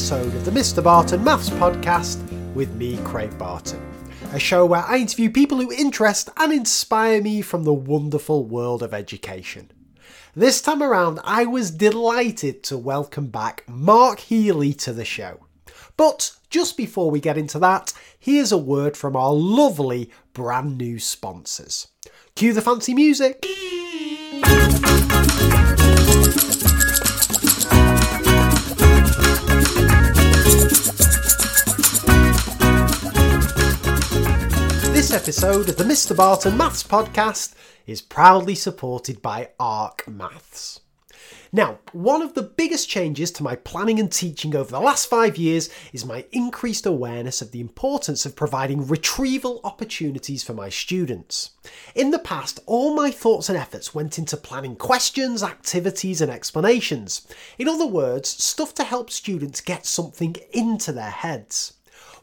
episode of the Mr. Barton Maths Podcast with me, Craig Barton. A show where I interview people who interest and inspire me from the wonderful world of education. This time around, I was delighted to welcome back Mark Healy to the show. But just before we get into that, here's a word from our lovely brand new sponsors. Cue the fancy music. This episode of the Mr. Barton Maths Podcast is proudly supported by ARC Maths. Now, one of the biggest changes to my planning and teaching over the last five years is my increased awareness of the importance of providing retrieval opportunities for my students. In the past, all my thoughts and efforts went into planning questions, activities, and explanations. In other words, stuff to help students get something into their heads.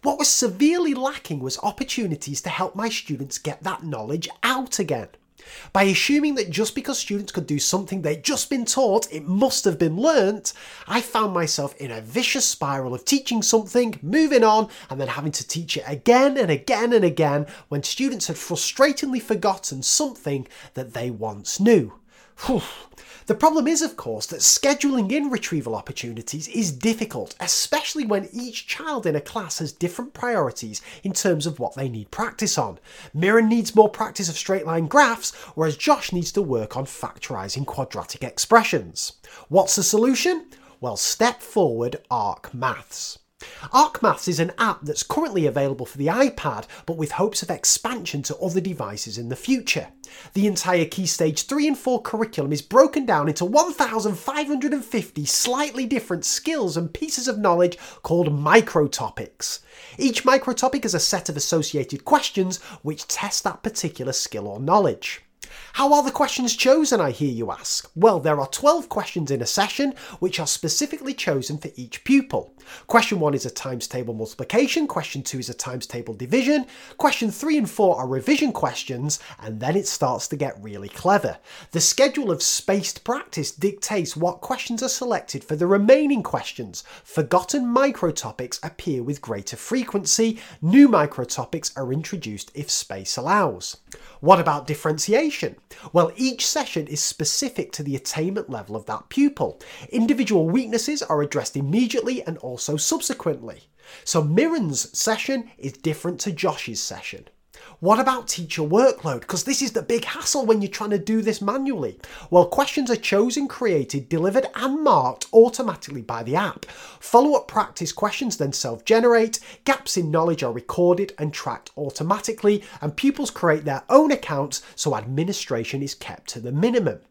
What was severely lacking was opportunities to help my students get that knowledge out again. By assuming that just because students could do something they'd just been taught, it must have been learnt, I found myself in a vicious spiral of teaching something, moving on, and then having to teach it again and again and again when students had frustratingly forgotten something that they once knew. The problem is, of course, that scheduling in retrieval opportunities is difficult, especially when each child in a class has different priorities in terms of what they need practice on. Mirren needs more practice of straight line graphs, whereas Josh needs to work on factorising quadratic expressions. What's the solution? Well, step forward Arc Maths. ArcMaths is an app that's currently available for the iPad, but with hopes of expansion to other devices in the future. The entire Key Stage 3 and 4 curriculum is broken down into 1,550 slightly different skills and pieces of knowledge called microtopics. Each microtopic is a set of associated questions which test that particular skill or knowledge. How are the questions chosen, I hear you ask? Well, there are 12 questions in a session, which are specifically chosen for each pupil. Question 1 is a times table multiplication, question 2 is a times table division, question 3 and 4 are revision questions, and then it starts to get really clever. The schedule of spaced practice dictates what questions are selected for the remaining questions. Forgotten microtopics appear with greater frequency, new microtopics are introduced if space allows. What about differentiation? Well, each session is specific to the attainment level of that pupil. Individual weaknesses are addressed immediately and also subsequently. So Mirren's session is different to Josh's session. What about teacher workload? Because this is the big hassle when you're trying to do this manually. Well, questions are chosen, created, delivered, and marked automatically by the app. Follow up practice questions then self generate, gaps in knowledge are recorded and tracked automatically, and pupils create their own accounts so administration is kept to the minimum.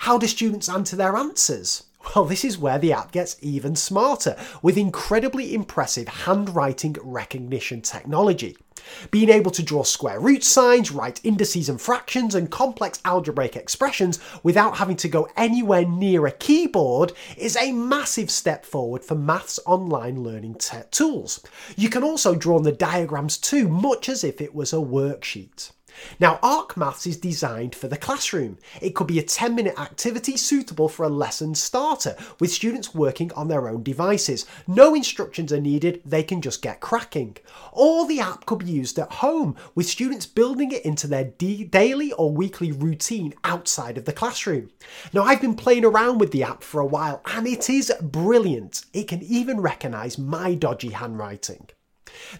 How do students answer their answers? Well, this is where the app gets even smarter with incredibly impressive handwriting recognition technology. Being able to draw square root signs, write indices and fractions, and complex algebraic expressions without having to go anywhere near a keyboard is a massive step forward for maths online learning tools. You can also draw on the diagrams too, much as if it was a worksheet. Now, ArcMaths is designed for the classroom. It could be a 10 minute activity suitable for a lesson starter, with students working on their own devices. No instructions are needed, they can just get cracking. Or the app could be used at home, with students building it into their d- daily or weekly routine outside of the classroom. Now, I've been playing around with the app for a while and it is brilliant. It can even recognise my dodgy handwriting.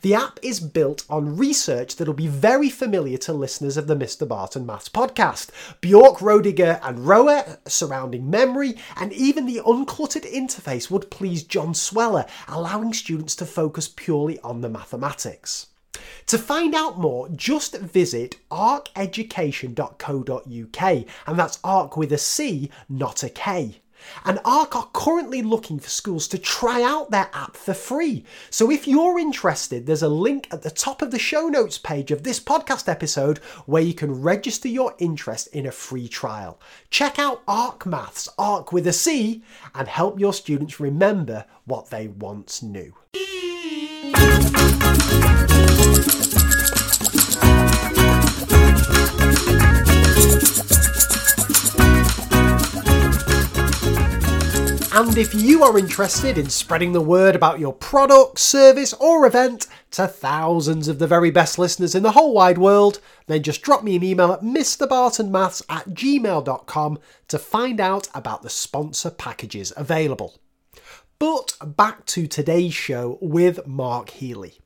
The app is built on research that'll be very familiar to listeners of the Mr. Barton Maths podcast. Bjork, Roediger, and Rohrer surrounding memory, and even the uncluttered interface would please John Sweller, allowing students to focus purely on the mathematics. To find out more, just visit arceducation.co.uk, and that's arc with a C, not a K. And ARC are currently looking for schools to try out their app for free. So if you're interested, there's a link at the top of the show notes page of this podcast episode where you can register your interest in a free trial. Check out ARC Maths, ARC with a C, and help your students remember what they once knew. And if you are interested in spreading the word about your product, service, or event to thousands of the very best listeners in the whole wide world, then just drop me an email at mrbartonmaths at gmail.com to find out about the sponsor packages available. But back to today's show with Mark Healy.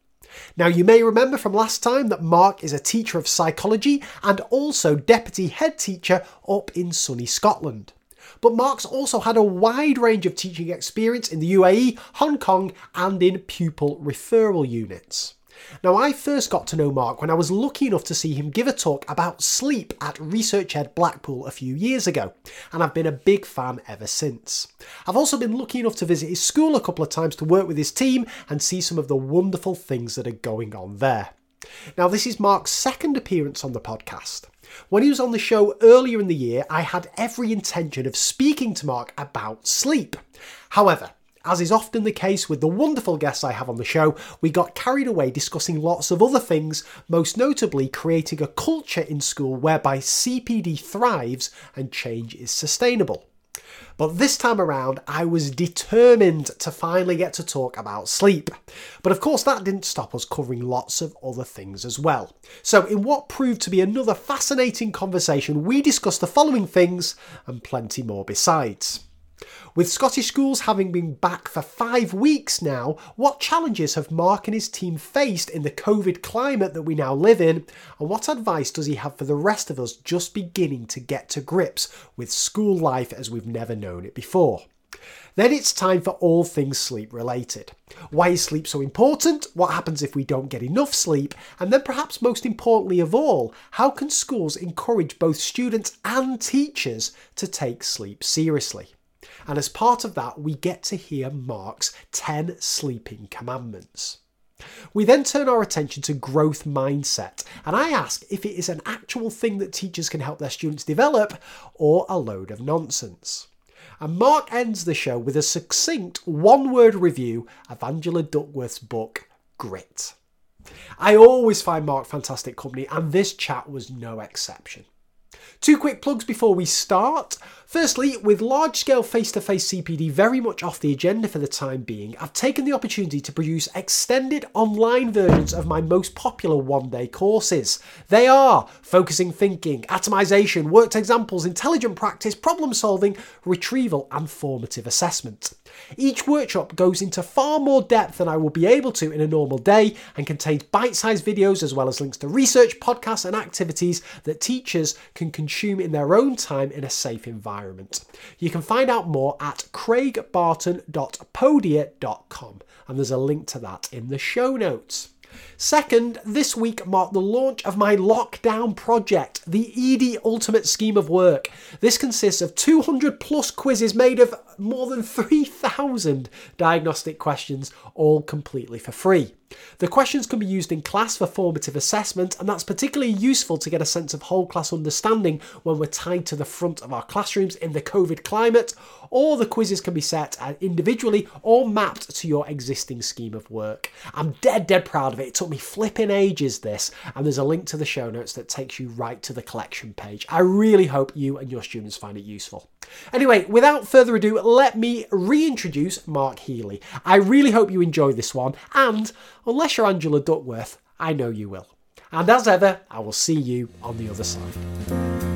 Now, you may remember from last time that Mark is a teacher of psychology and also deputy head teacher up in sunny Scotland but Mark's also had a wide range of teaching experience in the UAE, Hong Kong, and in pupil referral units. Now, I first got to know Mark when I was lucky enough to see him give a talk about sleep at Research Ed Blackpool a few years ago, and I've been a big fan ever since. I've also been lucky enough to visit his school a couple of times to work with his team and see some of the wonderful things that are going on there. Now, this is Mark's second appearance on the podcast. When he was on the show earlier in the year, I had every intention of speaking to Mark about sleep. However, as is often the case with the wonderful guests I have on the show, we got carried away discussing lots of other things, most notably creating a culture in school whereby CPD thrives and change is sustainable. But this time around, I was determined to finally get to talk about sleep. But of course, that didn't stop us covering lots of other things as well. So, in what proved to be another fascinating conversation, we discussed the following things and plenty more besides. With Scottish schools having been back for five weeks now, what challenges have Mark and his team faced in the COVID climate that we now live in? And what advice does he have for the rest of us just beginning to get to grips with school life as we've never known it before? Then it's time for all things sleep related. Why is sleep so important? What happens if we don't get enough sleep? And then, perhaps most importantly of all, how can schools encourage both students and teachers to take sleep seriously? And as part of that, we get to hear Mark's 10 sleeping commandments. We then turn our attention to growth mindset, and I ask if it is an actual thing that teachers can help their students develop or a load of nonsense. And Mark ends the show with a succinct one word review of Angela Duckworth's book, Grit. I always find Mark fantastic company, and this chat was no exception. Two quick plugs before we start. Firstly, with large scale face to face CPD very much off the agenda for the time being, I've taken the opportunity to produce extended online versions of my most popular one day courses. They are focusing thinking, atomization, worked examples, intelligent practice, problem solving, retrieval, and formative assessment. Each workshop goes into far more depth than I will be able to in a normal day and contains bite sized videos as well as links to research, podcasts, and activities that teachers can consume in their own time in a safe environment. You can find out more at craigbarton.podia.com, and there's a link to that in the show notes. Second, this week marked the launch of my lockdown project, the Eedi Ultimate Scheme of Work. This consists of 200 plus quizzes made of more than 3,000 diagnostic questions, all completely for free. The questions can be used in class for formative assessment, and that's particularly useful to get a sense of whole class understanding when we're tied to the front of our classrooms in the COVID climate, or the quizzes can be set individually or mapped to your existing scheme of work. I'm dead, dead proud of it. It took me flipping ages, this, and there's a link to the show notes that takes you right to the collection page. I really hope you and your students find it useful. Anyway, without further ado, let me reintroduce Mark Healy. I really hope you enjoy this one, and unless you're Angela Duckworth, I know you will. And as ever, I will see you on the other side.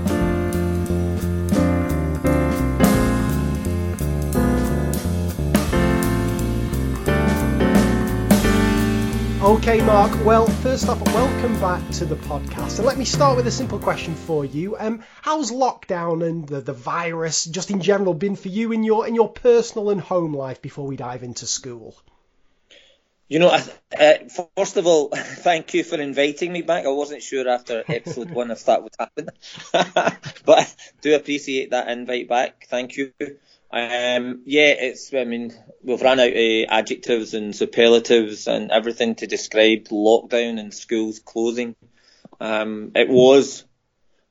Okay, Mark. Well, first off, welcome back to the podcast. And let me start with a simple question for you. Um, how's lockdown and the, the virus, just in general, been for you in your in your personal and home life before we dive into school? You know, uh, first of all, thank you for inviting me back. I wasn't sure after episode one if that would happen, but I do appreciate that invite back. Thank you. Um, yeah, it's. I mean, we've run out of adjectives and superlatives and everything to describe lockdown and schools closing. Um, it was,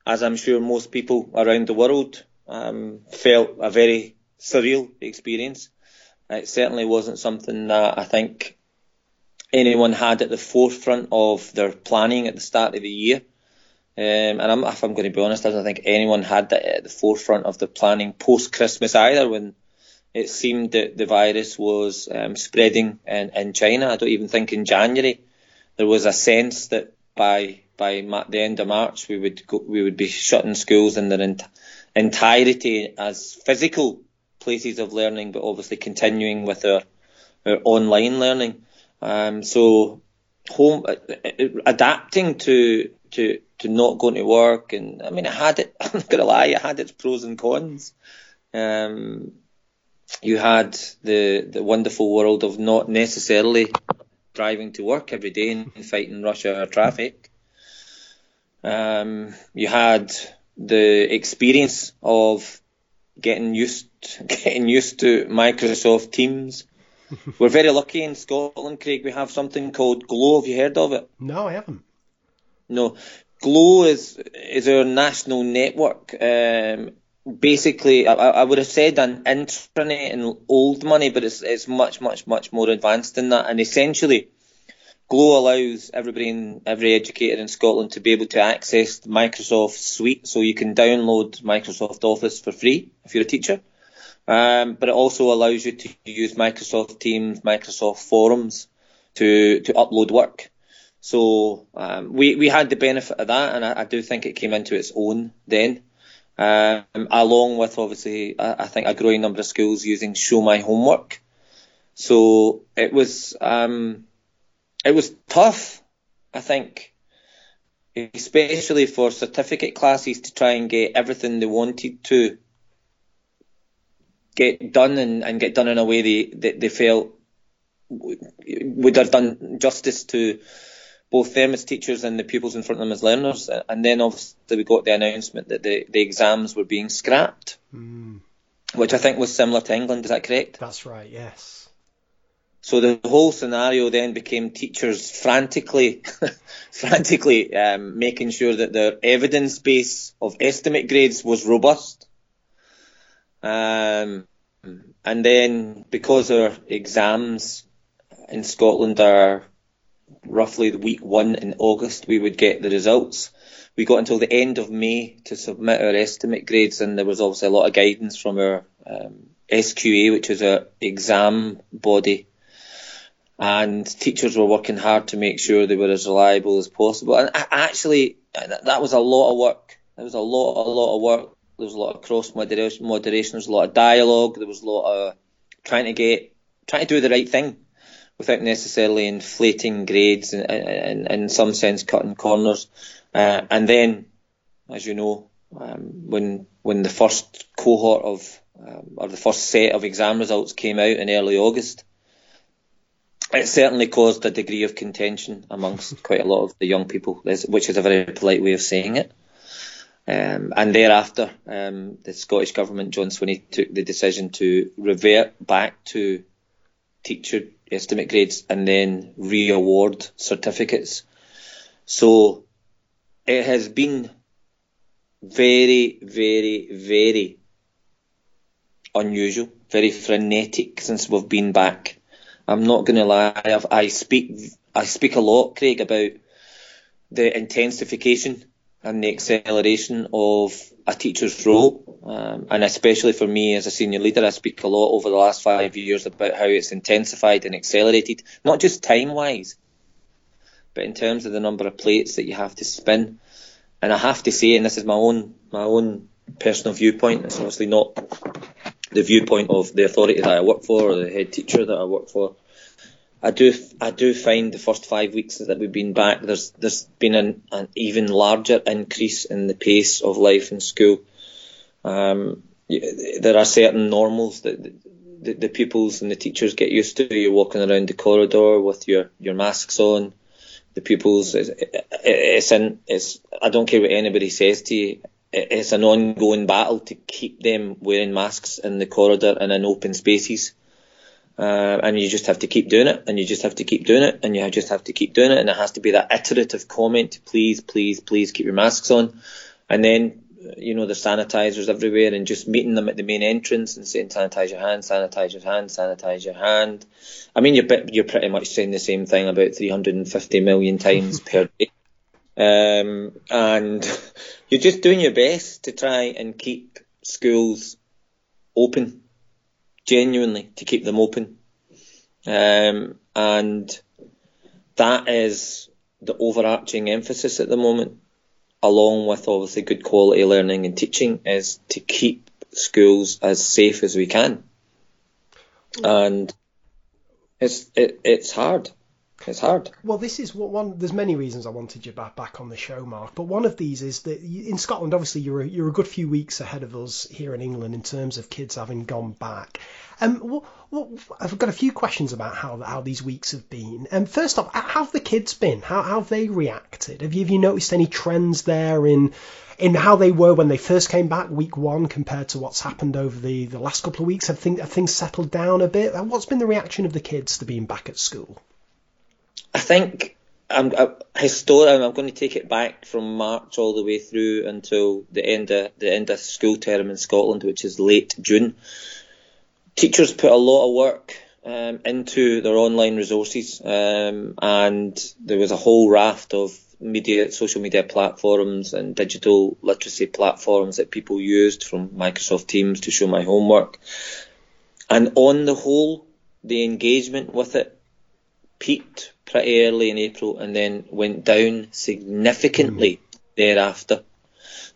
as I'm sure most people around the world um, felt, a very surreal experience. It certainly wasn't something that I think anyone had at the forefront of their planning at the start of the year. Um, and I'm, if I'm going to be honest, I don't think anyone had that at the forefront of the planning post Christmas either when it seemed that the virus was um, spreading in, in China. I don't even think in January there was a sense that by by the end of March we would go, we would be shutting schools in their ent- entirety as physical places of learning, but obviously continuing with our, our online learning. Um, so home adapting to to to not going to work, and I mean, it had it. I'm not gonna lie, it had its pros and cons. Um, you had the the wonderful world of not necessarily driving to work every day and fighting rush hour traffic. Um, you had the experience of getting used getting used to Microsoft Teams. We're very lucky in Scotland, Craig. We have something called Glow. Have you heard of it? No, I haven't. No, Glow is is our national network. Um, basically, I, I, would have said an intranet in old money, but it's it's much much much more advanced than that. And essentially, Glow allows everybody in, every educator in Scotland to be able to access the Microsoft Suite, so you can download Microsoft Office for free if you're a teacher. Um, but it also allows you to use Microsoft Teams, Microsoft Forums to to upload work. So um, we we had the benefit of that, and I, I, do think it came into its own then. Um, along with obviously, I, I, think a growing number of schools using Show My Homework. So it was um, it was tough, I think, especially for certificate classes to try and get everything they wanted to get done and, and get done in a way they, they, they felt would have done justice to both them as teachers and the pupils in front of them as learners. And then obviously we got the announcement that the, the exams were being scrapped, mm. which I think was similar to England. Is that correct? That's right, yes. So the whole scenario then became teachers frantically, frantically um, making sure that their evidence base of estimate grades was robust. Um, and then because our exams in Scotland are roughly the week one in August, we would get the results. We got until the end of May to submit our estimate grades, and there was obviously a lot of guidance from our um, SQA, which is our exam body and teachers were working hard to make sure they were as reliable as possible. And actually, that was a lot of work. There was a lot, a lot of work. There was a lot of cross moderation. There was a lot of dialogue. There was a lot of trying to get, trying to do the right thing, without necessarily inflating grades and, and, and in some sense cutting corners. Uh, and then, as you know, um, when when the first cohort of um, or the first set of exam results came out in early August it certainly caused a degree of contention amongst quite a lot of the young people, which is a very polite way of saying it. Um, and thereafter, um, the Scottish Government, John Swinney, took the decision to revert back to teacher estimate grades and then re-award certificates. So it has been very, very, very unusual, very frenetic since we've been back I'm not going to lie. I've, I speak I speak a lot, Craig, about the intensification and the acceleration of a teacher's role, um, and especially for me as a senior leader, I speak a lot over the last five years about how it's intensified and accelerated, not just time wise, but in terms of the number of plates that you have to spin. And I have to say, and this is my own my own personal viewpoint. It's obviously not the viewpoint of the authority that I work for or the head teacher that I work for. I do I do find the first five weeks that we've been back, there's there's been an, an even larger increase in the pace of life in school. Um, there are certain normals that the, the pupils and the teachers get used to. You're walking around the corridor with your, your masks on. The pupils, it's, it's in, it's, I don't care what anybody says to you, it's an ongoing battle to keep them wearing masks in the corridor and in open spaces. Uh, and you just have to keep doing it, and you just have to keep doing it, and you just have to keep doing it, and it has to be that iterative comment, please, please, please keep your masks on, and then you know the sanitizers everywhere, and just meeting them at the main entrance and saying sanitize your hand, sanitize your hand, sanitize your hand. I mean, you're you're pretty much saying the same thing about 350 million times per day, um, and you're just doing your best to try and keep schools open genuinely to keep them open. Um, and that is the overarching emphasis at the moment, along with obviously good quality learning and teaching, is to keep schools as safe as we can. And it's it, it's hard. It's hard. Well, this is what one. There's many reasons I wanted you back back on the show, Mark. But one of these is that in Scotland, obviously, you're a, you're a good few weeks ahead of us here in England in terms of kids having gone back. Um, what, what, I've got a few questions about how how these weeks have been. Um, first off, how have the kids been? How, how have they reacted? Have you, have you noticed any trends there in in how they were when they first came back, week one, compared to what's happened over the, the last couple of weeks? Have, thing, have things settled down a bit? What's been the reaction of the kids to being back at school? I think I'm uh, historic. I'm going to take it back from March all the way through until the end of the end of school term in Scotland, which is late June. Teachers put a lot of work um, into their online resources, um, and there was a whole raft of media, social media platforms and digital literacy platforms that people used from Microsoft Teams to show my homework. And on the whole, the engagement with it peaked pretty early in April and then went down significantly mm. thereafter.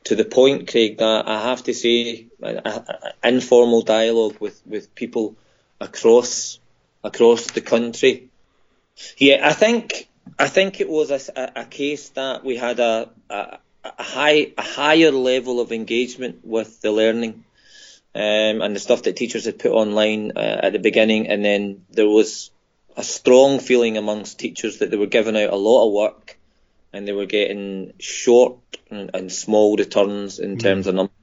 To the point, Craig, that I have to say, informal dialogue with, with people across across the country. Yeah, I think I think it was a, a case that we had a, a, a high a higher level of engagement with the learning um, and the stuff that teachers had put online uh, at the beginning, and then there was a strong feeling amongst teachers that they were giving out a lot of work and they were getting short and, and small returns in mm. terms of numbers.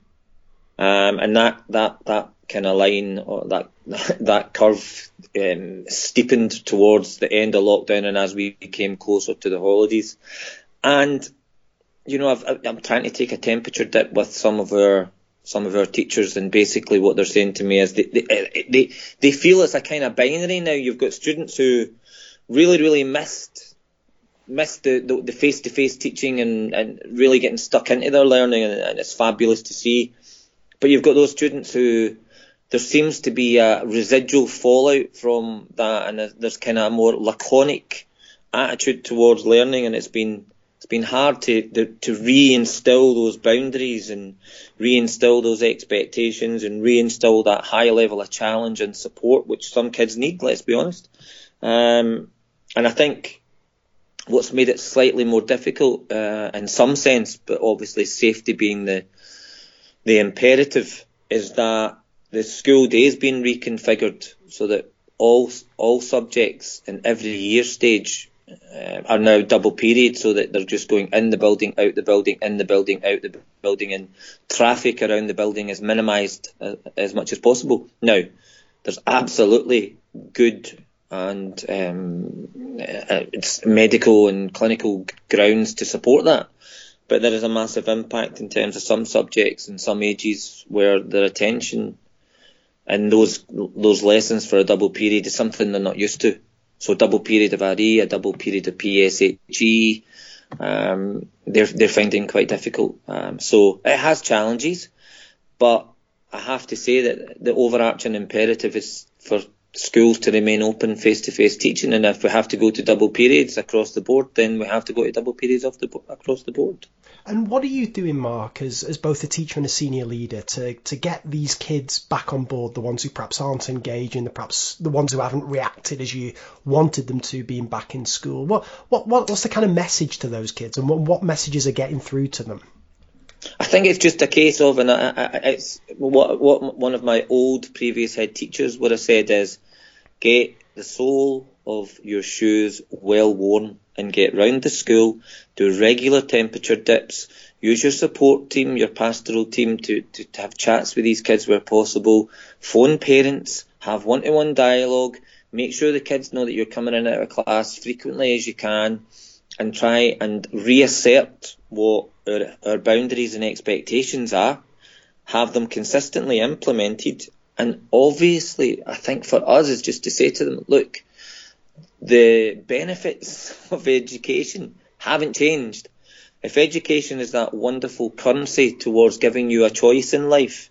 Um, and that, that, that kind of line or that, that curve, um, steepened towards the end of lockdown and as we came closer to the holidays. And, you know, i am trying to take a temperature dip with some of our some of our teachers, and basically what they're saying to me is they they eh, eh, they, they feel it's a kind of binary now. You've got students who really really missed missed the the face to face teaching and and really getting stuck into their learning, and, and it's fabulous to see. But you've got those students who there seems to be a residual fallout from that, and there's kind of a more laconic attitude towards learning, and it's been it's been hard to, to, to reinstill those boundaries and reinstill those expectations and reinstill that high level of challenge and support which some kids need. Let's be honest. Um, and I think what's made it slightly more difficult uh, in some sense, but obviously safety being the the imperative, is that the school day has been reconfigured so that all all subjects in every year stage uh, are now double period so that they're just going in the building, out the building, in the building, out the building, and traffic around the building is minimised uh, as much as possible. Now, there's absolutely good and um, uh, it's medical and clinical grounds to support that. But there is a massive impact in terms of some subjects and some ages where their attention and those those lessons for a double period is something they're not used to. So double period of RE, a double period of PSHE, um, they're they're finding quite difficult. Um, so it has challenges, but I have to say that the overarching imperative is for schools to remain open face to face teaching, and if we have to go to double periods across the board, then we have to go to double periods the, across the board. And what are you doing, Mark, as, as both a teacher and a senior leader, to, to get these kids back on board, the ones who perhaps aren't engaging, the perhaps the ones who haven't reacted as you wanted them to being back in school? What, what, what what's the kind of message to those kids, and what, what messages are getting through to them? I think it's just a case of, and I, I, it's what what one of my old previous head teachers would have said is, get the sole of your shoes well worn and get round the school, do regular temperature dips, use your support team, your pastoral team to, to, to have chats with these kids where possible, phone parents, have one-to-one dialogue, make sure the kids know that you're coming in and out of class frequently as you can, and try and reassert what our, our boundaries and expectations are, have them consistently implemented, and obviously, I think for us is just to say to them, look, the benefits of education haven't changed. If education is that wonderful currency towards giving you a choice in life,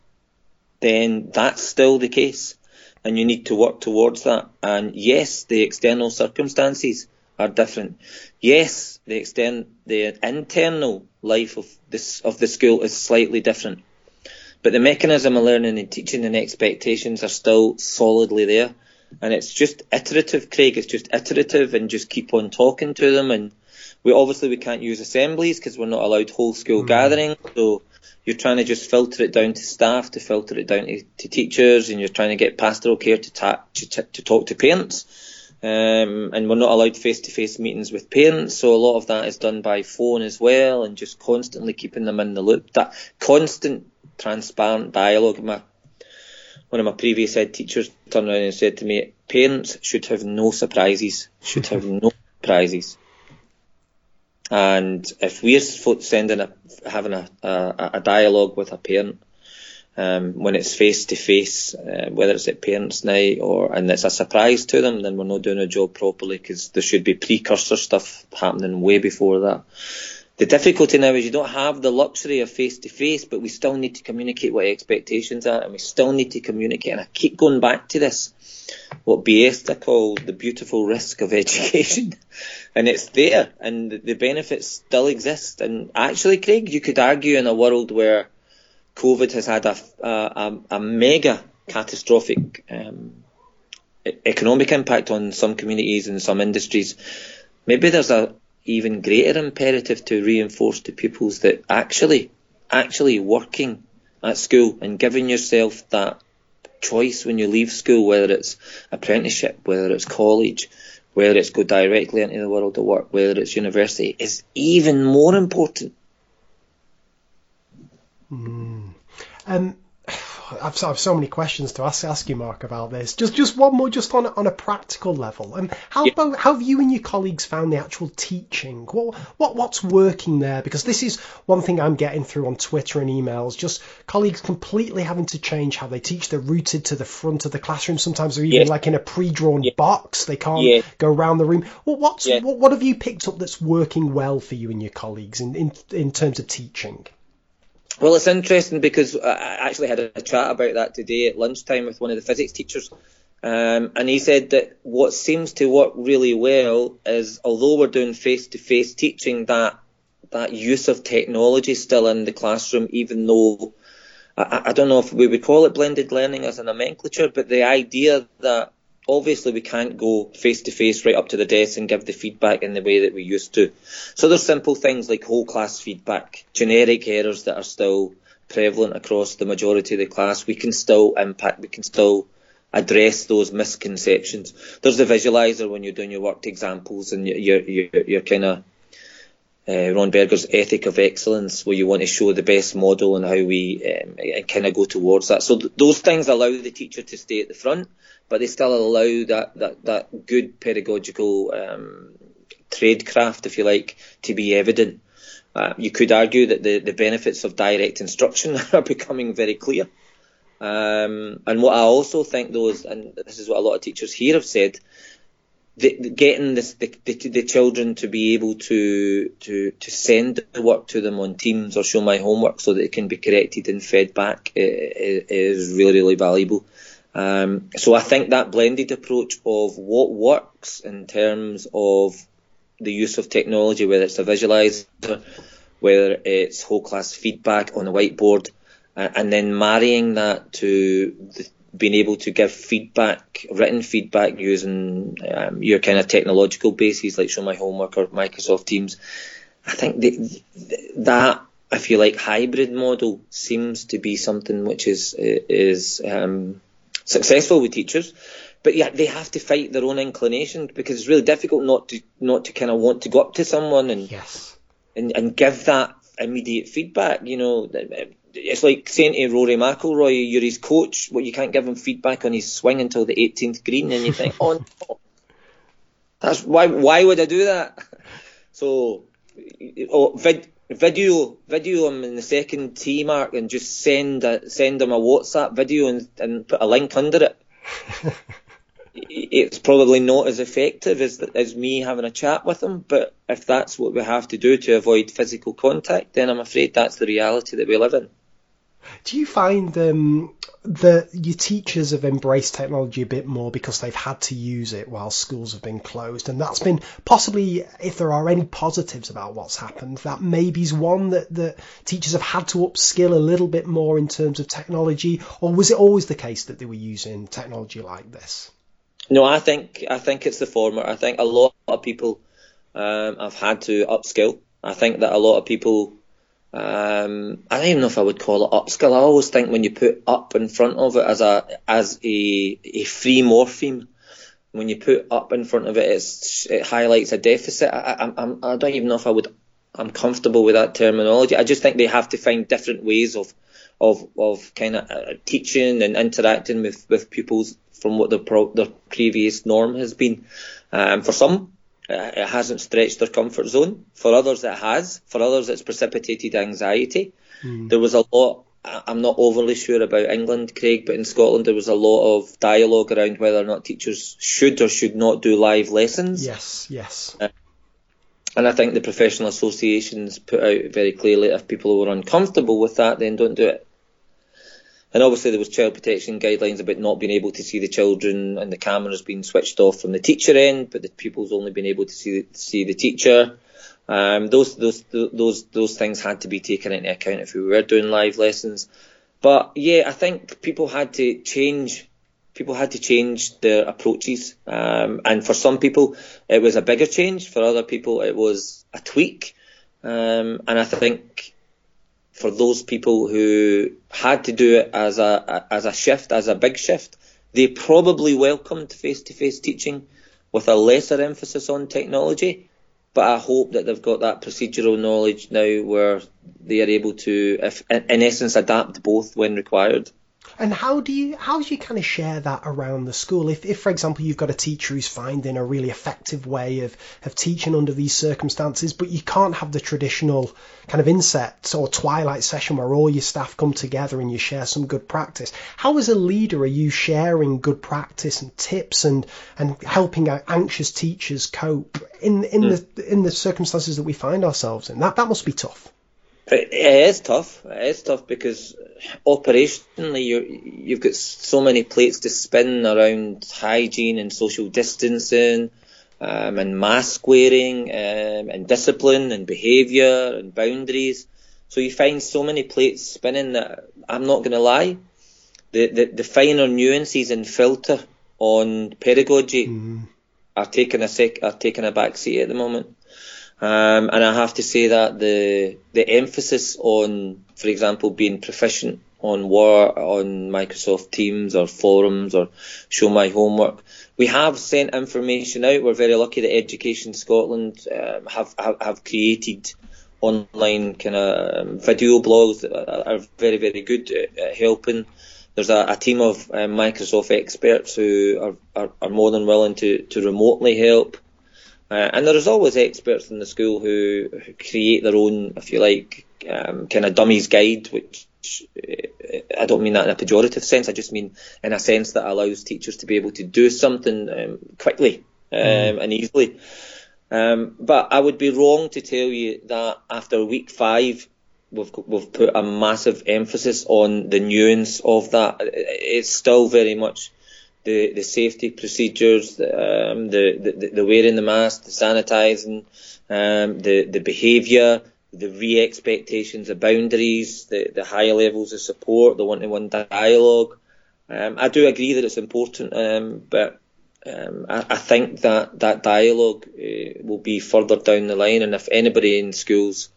then that's still the case. And you need to work towards that. And yes, the external circumstances are different. Yes, the the internal life of this of the school is slightly different. But the mechanism of learning and teaching and expectations are still solidly there. And it's just iterative, Craig. It's just iterative and just keep on talking to them. And we obviously we can't use assemblies because we're not allowed whole school mm. gatherings. So you're trying to just filter it down to staff, to filter it down to, to teachers, and you're trying to get pastoral care to, ta- to, to talk to parents. Um, and we're not allowed face-to-face meetings with parents, so a lot of that is done by phone as well, and just constantly keeping them in the loop. That constant, transparent dialogue. My one of my previous head teachers turned around and said to me, parents should have no surprises, should have no surprises. And if we're sending a, having a, a, a dialogue with a parent, um, when it's face to face, whether it's at parents' night or and it's a surprise to them, then we're not doing our job properly because there should be precursor stuff happening way before that. The difficulty now is you don't have the luxury of face to face, but we still need to communicate what expectations are, and we still need to communicate. And I keep going back to this, what Biesta called the beautiful risk of education, and it's there, and the benefits still exist. And actually, Craig, you could argue in a world where COVID has had a, a, a mega catastrophic um, economic impact on some communities and some industries. Maybe there's a even greater imperative to reinforce to pupils that actually, actually working at school and giving yourself that choice when you leave school, whether it's apprenticeship, whether it's college, whether it's go directly into the world of work, whether it's university, is even more important. Mm. Um, I've, I've so many questions to ask ask you, Mark, about this. Just just one more, just on on a practical level. And um, how yeah. about how have you and your colleagues found the actual teaching? What what what's working there? Because this is one thing I'm getting through on Twitter and emails. Just colleagues completely having to change how they teach. They're rooted to the front of the classroom. Sometimes they're even yeah. like in a pre-drawn yeah. box. They can't go around the room. Well, what's what, what have you picked up that's working well for you and your colleagues in in, in terms of teaching? Well, it's interesting because I actually had a chat about that today at lunchtime with one of the physics teachers. Um, and he said that what seems to work really well is, although we're doing face-to-face teaching, that that use of technology still in the classroom, even though I, I don't know if we would call it blended learning as a nomenclature, but the idea that obviously we can't go face to face right up to the desk and give the feedback in the way that we used to. So there's simple things like whole class feedback, generic errors that are still prevalent across the majority of the class. We can still impact, we can still address those misconceptions. There's the visualizer when you're doing your worked examples and you're, you're kind of uh, Ron Berger's ethic of excellence, where you want to show the best model and how we um, kind of go towards that. So th- those things allow the teacher to stay at the front, but they still allow that that, that good pedagogical um, tradecraft, if you like, to be evident. Uh, you could argue that the, the benefits of direct instruction are becoming very clear. Um, and what I also think, though, is, and this is what a lot of teachers here have said, the, getting this, the, the, the, children to be able to, to, to send the work to them on Teams or show my homework so that it can be corrected and fed back is really, really valuable. Um, so I think that blended approach of what works in terms of the use of technology, whether it's a visualizer, whether it's whole class feedback on the whiteboard, and then marrying that to the, being able to give feedback, written feedback using um, your kind of technological bases like Show My Homework or Microsoft Teams. I think that, if you like, hybrid model seems to be something which is is um, successful with teachers. But yeah, they have to fight their own inclinations because it's really difficult not to not to kind of want to go up to someone and yes. and, and give that immediate feedback. You know, it's like saying to Rory McIlroy, "You're his coach, but you can't give him feedback on his swing until the 18th green," and you think, "Oh, no. that's why. Why would I do that?" So, oh, vid, video video him in the second tee mark and just send a, send him a WhatsApp video and, and put a link under it. it's probably not as effective as as me having a chat with him. But if that's what we have to do to avoid physical contact, then I'm afraid that's the reality that we live in. Do you find um, that your teachers have embraced technology a bit more because they've had to use it while schools have been closed? And that's been possibly, if there are any positives about what's happened, that maybe is one that, that teachers have had to upskill a little bit more in terms of technology, or was it always the case that they were using technology like this? No, I think I think it's the former. I think a lot of people um, have had to upskill. I think that a lot of people um, I don't even know if I would call it upskill. I always think when you put up in front of it as a as a a free morpheme, when you put up in front of it, it highlights a deficit. I, I, I don't even know if I would. I'm comfortable with that terminology. I just think they have to find different ways of of of kind of uh, teaching and interacting with with pupils from what their pro, their previous norm has been. Um, for some, uh, it hasn't stretched their comfort zone. For others, it has. For others, it's precipitated anxiety. Mm. There was a lot. I'm not overly sure about England, Craig, but in Scotland there was a lot of dialogue around whether or not teachers should or should not do live lessons. Yes, yes. Uh, and I think the professional associations put out very clearly if people were uncomfortable with that, then don't do it. And obviously there was child protection guidelines about not being able to see the children and the cameras being switched off from the teacher end, but the pupils only being able to see see the teacher. Um, those those those those things had to be taken into account if we were doing live lessons. But yeah, I think people had to change. People had to change their approaches, um, and for some people it was a bigger change. For other people it was a tweak, um, and I think for those people who had to do it as a as a shift, as a big shift, they probably welcomed face-to-face teaching with a lesser emphasis on technology. But I hope that they've got that procedural knowledge now where they are able to, if, in essence, adapt both when required. And how do you how do you kind of share that around the school? If, if for example, you've got a teacher who's finding a really effective way of, of teaching under these circumstances, but you can't have the traditional kind of inset or twilight session where all your staff come together and you share some good practice. How as a leader are you sharing good practice and tips and, and helping out anxious teachers cope in in mm. the in the circumstances that we find ourselves in? That that must be tough. It is tough. It is tough because operationally you you've got so many plates to spin around hygiene and social distancing, um, and mask wearing, um, and discipline and behaviour and boundaries. So you find so many plates spinning that I'm not going to lie, the, the the finer nuances and filter on pedagogy mm. are taking a sec are taking a back seat at the moment. Um, and I have to say that the the emphasis on, for example, being proficient on Word, on Microsoft Teams or forums or show my homework. We have sent information out. We're very lucky that Education Scotland um, have, have, have created online kind of um, video blogs that are very very good at helping. There's a, a team of um, Microsoft experts who are, are, are more than willing to, to remotely help. Uh, and there's always experts in the school who, who create their own, if you like, um, kind of dummies guide, which uh, I don't mean that in a pejorative sense. I just mean in a sense that allows teachers to be able to do something um, quickly um, mm. and easily. Um, but I would be wrong to tell you that after week five, we've we've put a massive emphasis on the nuance of that. It's still very much the, the safety procedures, um, the, the, the wearing the mask, the sanitising, um, the, the behaviour, the re-expectations, the boundaries, the, the higher levels of support, the one-to-one dialogue. Um, I do agree that it's important, um, but um, I, I, think that that dialogue uh, will be further down the line. And if anybody in schools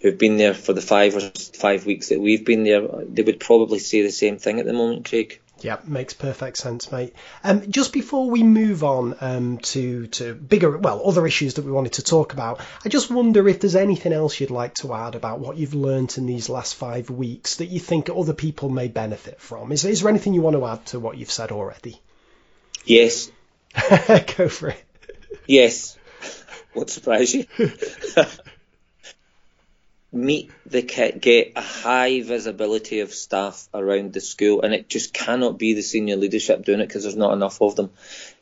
who've been there for the five or five weeks that we've been there, they would probably say the same thing at the moment, Craig. Yeah, makes perfect sense, mate. Um, just before we move on um, to to bigger, well, other issues that we wanted to talk about, I just wonder if there's anything else you'd like to add about what you've learnt in these last five weeks that you think other people may benefit from. Is, is there anything you want to add to what you've said already? Yes. Go for it. Yes. What surprised you? meet the kit, get a high visibility of staff around the school, and it just cannot be the senior leadership doing it because there's not enough of them.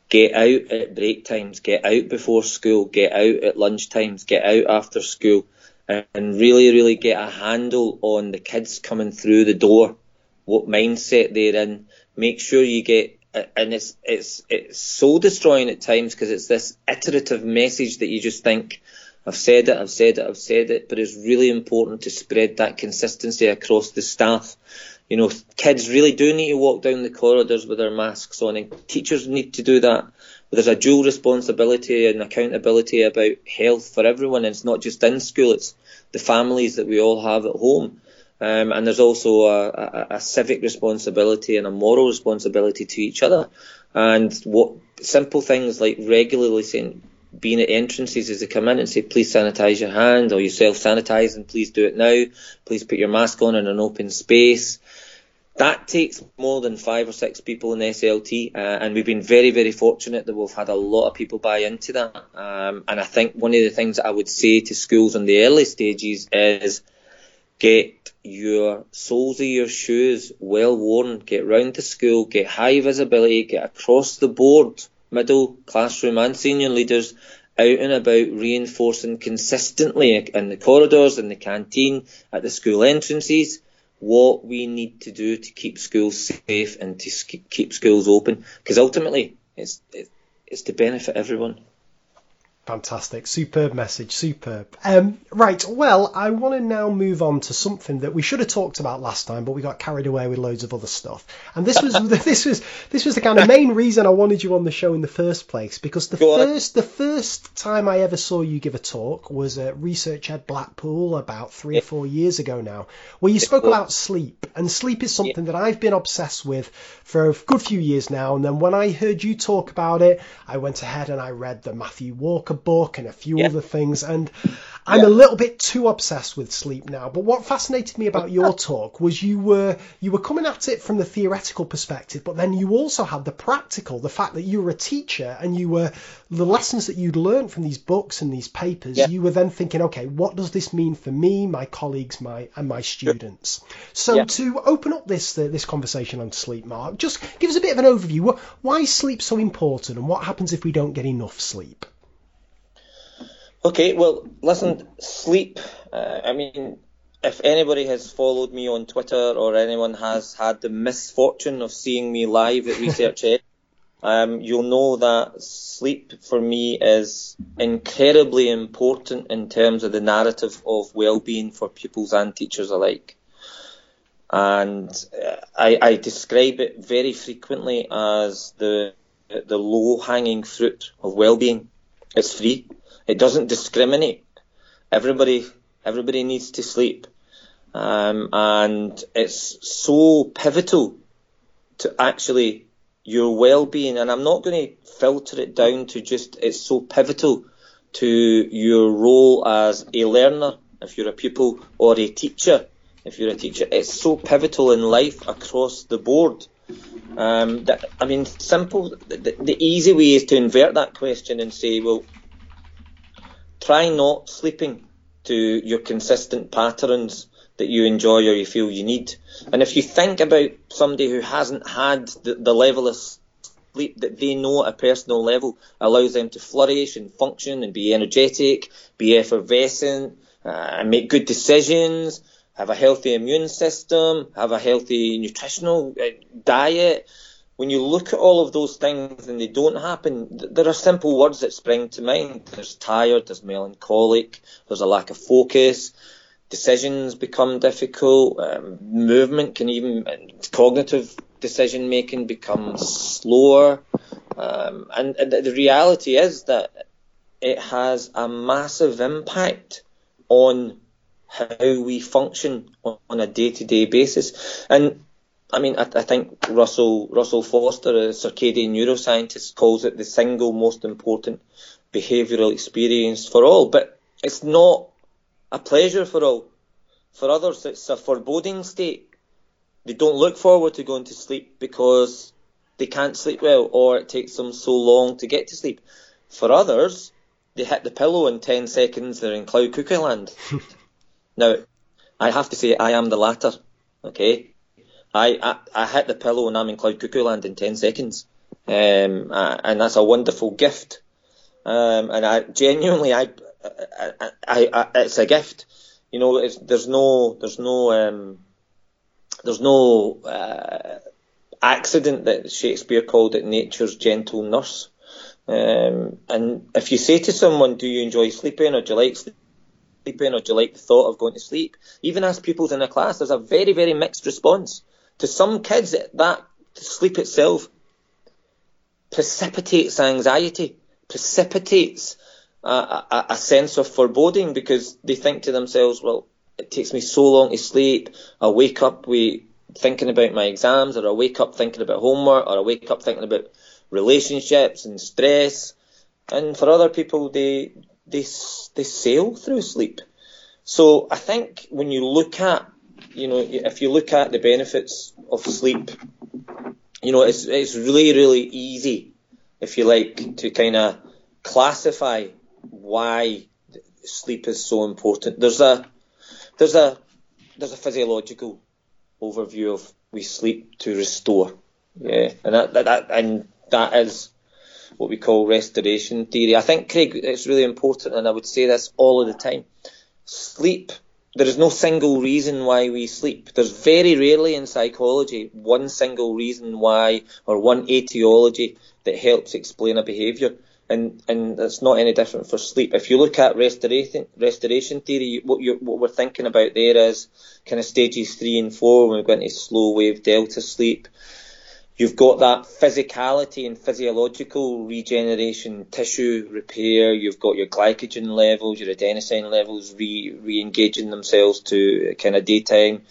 Get out at break times, get out before school, get out at lunch times, get out after school, and really, really get a handle on the kids coming through the door, what mindset they're in. Make sure you get and it's it's it's soul destroying at times because it's this iterative message that you just think I've said it, I've said it, I've said it, but it's really important to spread that consistency across the staff. You know, kids really do need to walk down the corridors with their masks on, and teachers need to do that. There's a dual responsibility and accountability about health for everyone. And it's not just in school; it's the families that we all have at home. Um, and there's also a, a, a, civic responsibility and a moral responsibility to each other. And what simple things like regularly saying, being at entrances as they come in and say, please sanitize your hand or yourself sanitize and please do it now. Please put your mask on in an open space. That takes more than five or six people in SLT, uh, and we've been very, very fortunate that we've had a lot of people buy into that. Um, and I think one of the things that I would say to schools in the early stages is get your soles of your shoes well worn, get round to school, get high visibility, get across the board middle, classroom and senior leaders out and about reinforcing consistently in the corridors, in the canteen, at the school entrances, what we need to do to keep schools safe and to keep schools open. Because ultimately, it's, it's to benefit everyone. Fantastic. Superb message. Superb. Um, right. Well, I want to now move on to something that we should have talked about last time, but we got carried away with loads of other stuff. And this was this was this was the kind of main reason I wanted you on the show in the first place because the Go first on. the first time I ever saw you give a talk was at Research Ed Blackpool about three or four years ago now, where you spoke about sleep. And sleep is something that I've been obsessed with for a good few years now. And then when I heard you talk about it, I went ahead and I read the Matthew Walker book and a few yeah. other things. And I'm yeah. a little bit too obsessed with sleep now. But what fascinated me about your talk was you were you were coming at it from the theoretical perspective, but then you also had the practical, the fact that you were a teacher and you were the lessons that you'd learned from these books and these papers. Yeah. You were then thinking, okay, what does this mean for me, my colleagues, my and my students? So to open up this uh, this conversation on sleep, Mark, just give us a bit of an overview. Why is sleep so important, and what happens if we don't get enough sleep? Okay, well, listen, sleep. Uh, I mean, if anybody has followed me on Twitter or anyone has had the misfortune of seeing me live at Research Ed, um, you'll know that sleep for me is incredibly important in terms of the narrative of well-being for pupils and teachers alike. And uh, I, I describe it very frequently as the the low-hanging fruit of well-being. It's free it doesn't discriminate. Everybody, everybody needs to sleep. Um, and it's so pivotal to actually your well-being. And I'm not going to filter it down to just, it's so pivotal to your role as a learner, if you're a pupil, or a teacher, if you're a teacher. It's so pivotal in life across the board. Um, that, I mean, simple, the, the easy way is to invert that question and say, well, try not sleeping to your consistent patterns that you enjoy or you feel you need. And if you think about somebody who hasn't had the, the level of sleep that they know at a personal level allows them to flourish and function and be energetic, be effervescent, uh, and make good decisions, have a healthy immune system, have a healthy nutritional uh, diet, when you look at all of those things and they don't happen, there are simple words that spring to mind. There's tired, there's melancholic, there's a lack of focus, decisions become difficult, um, movement can even, cognitive decision making becomes slower. Um, and, and the reality is that it has a massive impact on how we function on a day to day basis. And I mean, I, I, think Russell Russell Foster, a circadian neuroscientist, calls it the single most important behavioural experience for all. But it's not a pleasure for all. For others, it's a foreboding state. They don't look forward to going to sleep because they can't sleep well, or it takes them so long to get to sleep. For others, they hit the pillow in 10 seconds, they're in cloud cuckoo land. now, I have to say, I am the latter. Okay, I, I, I hit the pillow and I'm in cloud cuckoo land in 10 seconds. Um, and that's a wonderful gift. Um, and I genuinely, I, I, I, I, it's a gift. You know, there's no, there's no, um, there's no uh, accident that Shakespeare called it nature's gentle nurse. Um, and if you say to someone, "Do you enjoy sleeping, or do you like sleeping, or do you like the thought of going to sleep?" Even ask pupils in a class, there's a very, very mixed response. To some kids, that sleep itself precipitates anxiety, precipitates a, a, a sense of foreboding because they think to themselves, "Well, it takes me so long to sleep. I wake up thinking about my exams, or I wake up thinking about homework, or I wake up thinking about relationships and stress. And for other people, they they they sail through sleep. So I think when you look at, you know, if you look at the benefits of sleep, you know, it's it's really really easy, if you like, to kind of classify why sleep is so important. There's a there's a there's a physiological overview of we sleep to restore. Yeah, and that, that, that and that is what we call restoration theory. I think, Craig, it's really important, and I would say this all of the time. Sleep, there is no single reason why we sleep. There's very rarely in psychology one single reason why or one etiology that helps explain a behaviour. And, and it's not any different for sleep. If you look at restoration, restoration theory, what, you what we're thinking about there is kind of stages three and four when we go into slow wave delta sleep. You've got that physicality and physiological regeneration, tissue repair. You've got your glycogen levels, your adenosine levels re re-engaging themselves to kind of daytime,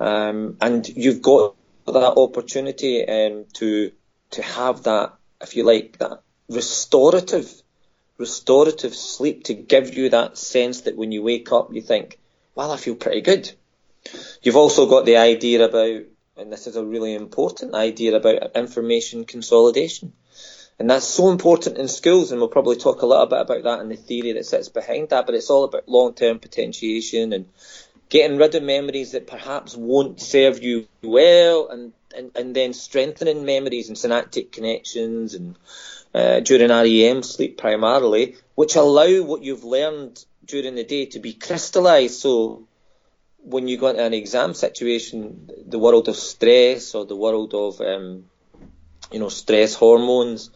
um, and you've got that opportunity um, to to have that, if you like, that restorative restorative sleep to give you that sense that when you wake up you think, well, I feel pretty good. You've also got the idea about and this is a really important idea about information consolidation. And that's so important in schools, and we'll probably talk a little bit about that and the theory that sits behind that, but it's all about long-term potentiation and getting rid of memories that perhaps won't serve you well and, and, and then strengthening memories and synaptic connections and uh, during REM sleep primarily, which allow what you've learned during the day to be crystallized so when you go into an exam situation, the world of stress or the world of um, you know stress hormones,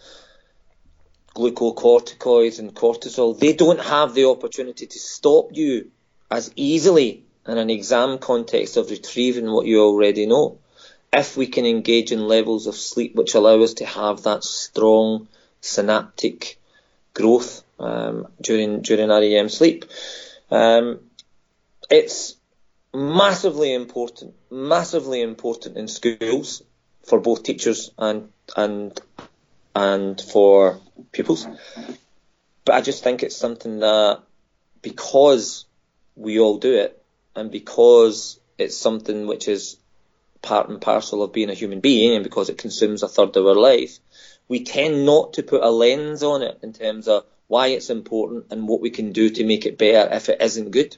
glucocorticoids and cortisol, they don't have the opportunity to stop you as easily in an exam context of retrieving what you already know. If we can engage in levels of sleep which allow us to have that strong synaptic growth um, during during REM sleep, um, it's massively important, massively important in schools for both teachers and and and for pupils. But I just think it's something that because we all do it and because it's something which is part and parcel of being a human being and because it consumes a third of our life, we tend not to put a lens on it in terms of why it's important and what we can do to make it better if it isn't good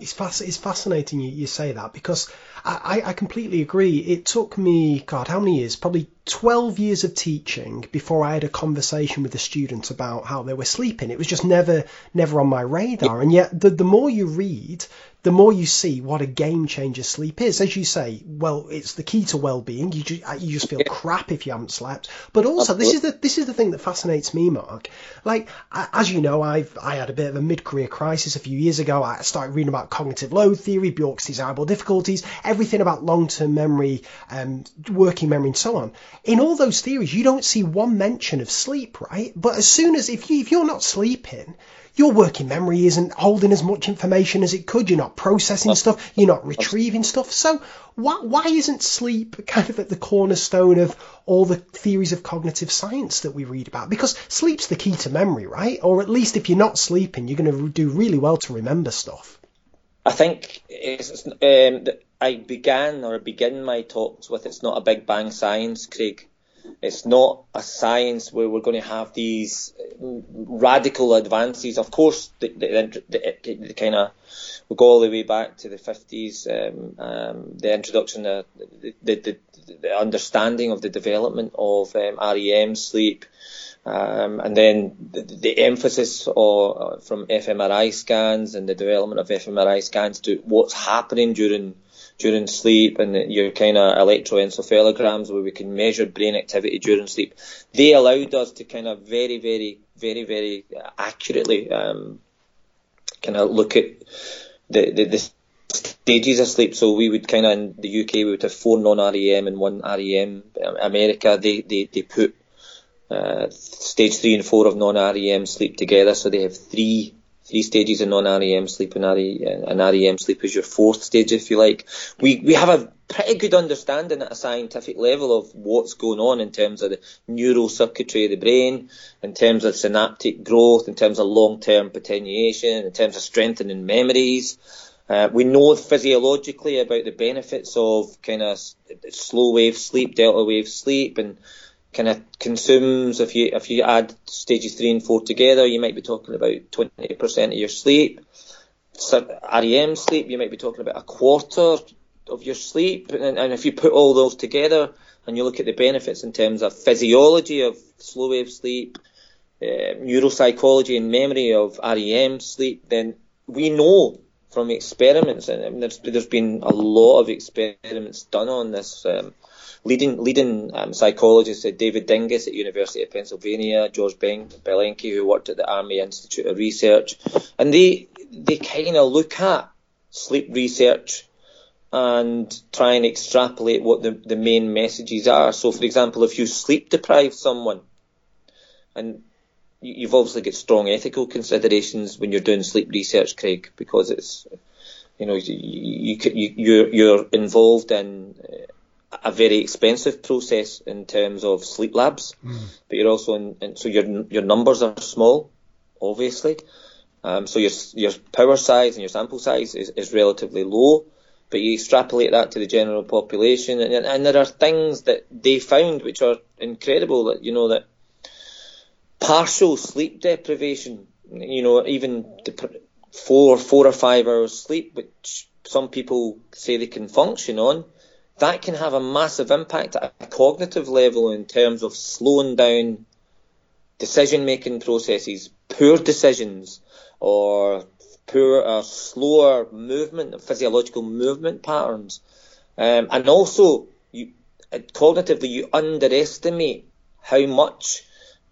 it's, fasc- it's fascinating you, you say that because I, I completely agree. It took me, God, how many years? Probably 12 years of teaching before I had a conversation with a student about how they were sleeping. It was just never, never on my radar. And yet, the, the more you read, the more you see what a game changer sleep is. As you say, well, it's the key to well-being. You just, you just feel crap if you haven't slept. But also, this is the this is the thing that fascinates me, Mark. Like, as you know, I've I had a bit of a mid-career crisis a few years ago. I started reading about cognitive load theory, Bjork's desirable difficulties, everything about long-term memory, um, working memory, and so on. In all those theories, you don't see one mention of sleep, right? But as soon as if you if you're not sleeping, your working memory isn't holding as much information as it could. You're not processing stuff. You're not retrieving stuff. So why, why isn't sleep kind of at the cornerstone of all the theories of cognitive science that we read about? Because sleep's the key to memory, right? Or at least if you're not sleeping, you're going to do really well to remember stuff. I think um, I began or begin my talks with it's not a big bang science, Craig. It's not a science where we're going to have these radical advances. Of course, the, the, the, the kind of we go all the way back to the 50s, um, um, the introduction, the, the, the, understanding of the development of um, REM sleep, um, and then the, the emphasis or, from fMRI scans and the development of fMRI scans to what's happening during during sleep and your kind of electroencephalograms where we can measure brain activity during sleep. They allowed us to kind of very, very, very, very accurately um, kind of look at the, the, the stages of sleep. So we would kind of in the UK we would have four non-REM and one REM. America they they, they put uh, stage three and four of non-REM sleep together, so they have three three stages of non-REM sleep and, RE, and REM sleep is your fourth stage, if you like. We we have a pretty good understanding at a scientific level of what's going on in terms of the neural circuitry of the brain, in terms of synaptic growth, in terms of long-term potentiation, in terms of strengthening memories. Uh, we know physiologically about the benefits of kind of slow wave sleep, delta wave sleep, and kind of consumes if you if you add stages three and four together, you might be talking about twenty percent of your sleep. So REM sleep, you might be talking about a quarter of your sleep, and, and if you put all those together and you look at the benefits in terms of physiology of slow wave sleep, uh, neuropsychology and memory of REM sleep, then we know from experiments, and there's, there's been a lot of experiments done on this. Um, leading leading um, psychologists, David Dinges at University of Pennsylvania, George ben- Belenky, who worked at the Army Institute of Research, and they they kind of look at sleep research and try and extrapolate what the, the main messages are. So, for example, if you sleep deprive someone, and you've obviously got strong ethical considerations when you're doing sleep research, Craig, because it's you know you, you, you you're, you're involved in a very expensive process in terms of sleep labs, mm. but you're also in, in, so your your numbers are small, obviously. Um, so your your power size and your sample size is, is relatively low, but you extrapolate that to the general population, and, and there are things that they found which are incredible. That you know that partial sleep deprivation, you know, even four four or five hours sleep, which some people say they can function on, that can have a massive impact at a cognitive level in terms of slowing down decision making processes, poor decisions, or poor or slower movement, physiological movement patterns. Um, and also, you, uh, cognitively, you underestimate how much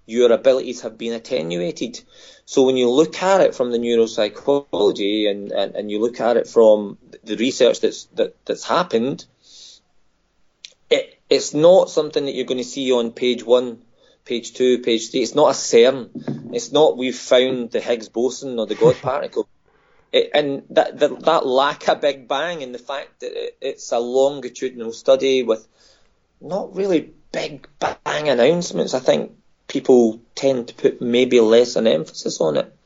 your abilities have been attenuated. So when you look at it from the neuropsychology and, and, and you look at it from the research that's that, that's happened, it's not something that you're going to see on page one, page two, page three. It's not a CERN. It's not we've found the Higgs boson or the God particle. It, and that, that, that lack of Big Bang and the fact that it, it's a longitudinal study with not really big bang announcements, I think people tend to put maybe less an emphasis on it.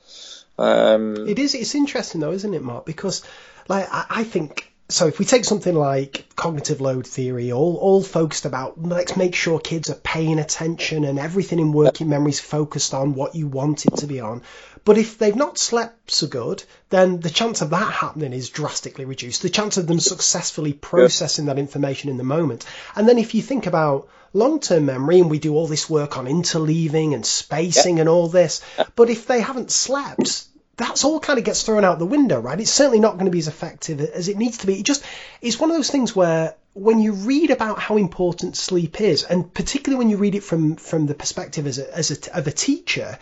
Um, it is. It's interesting though, isn't it, Mark? Because like I, I think so if we take something like cognitive load theory, all, all focused about let's make sure kids are paying attention and everything in working memory is focused on what you want it to be on. But if they've not slept so good, then the chance of that happening is drastically reduced. The chance of them successfully processing that information in the moment. And then if you think about long-term memory and we do all this work on interleaving and spacing and all this, but if they haven't slept, that's all kind of gets thrown out the window, right? It's certainly not going to be as effective as it needs to be. It just it's one of those things where when you read about how important sleep is, and particularly when you read it from from the perspective as a, as a, of a teacher,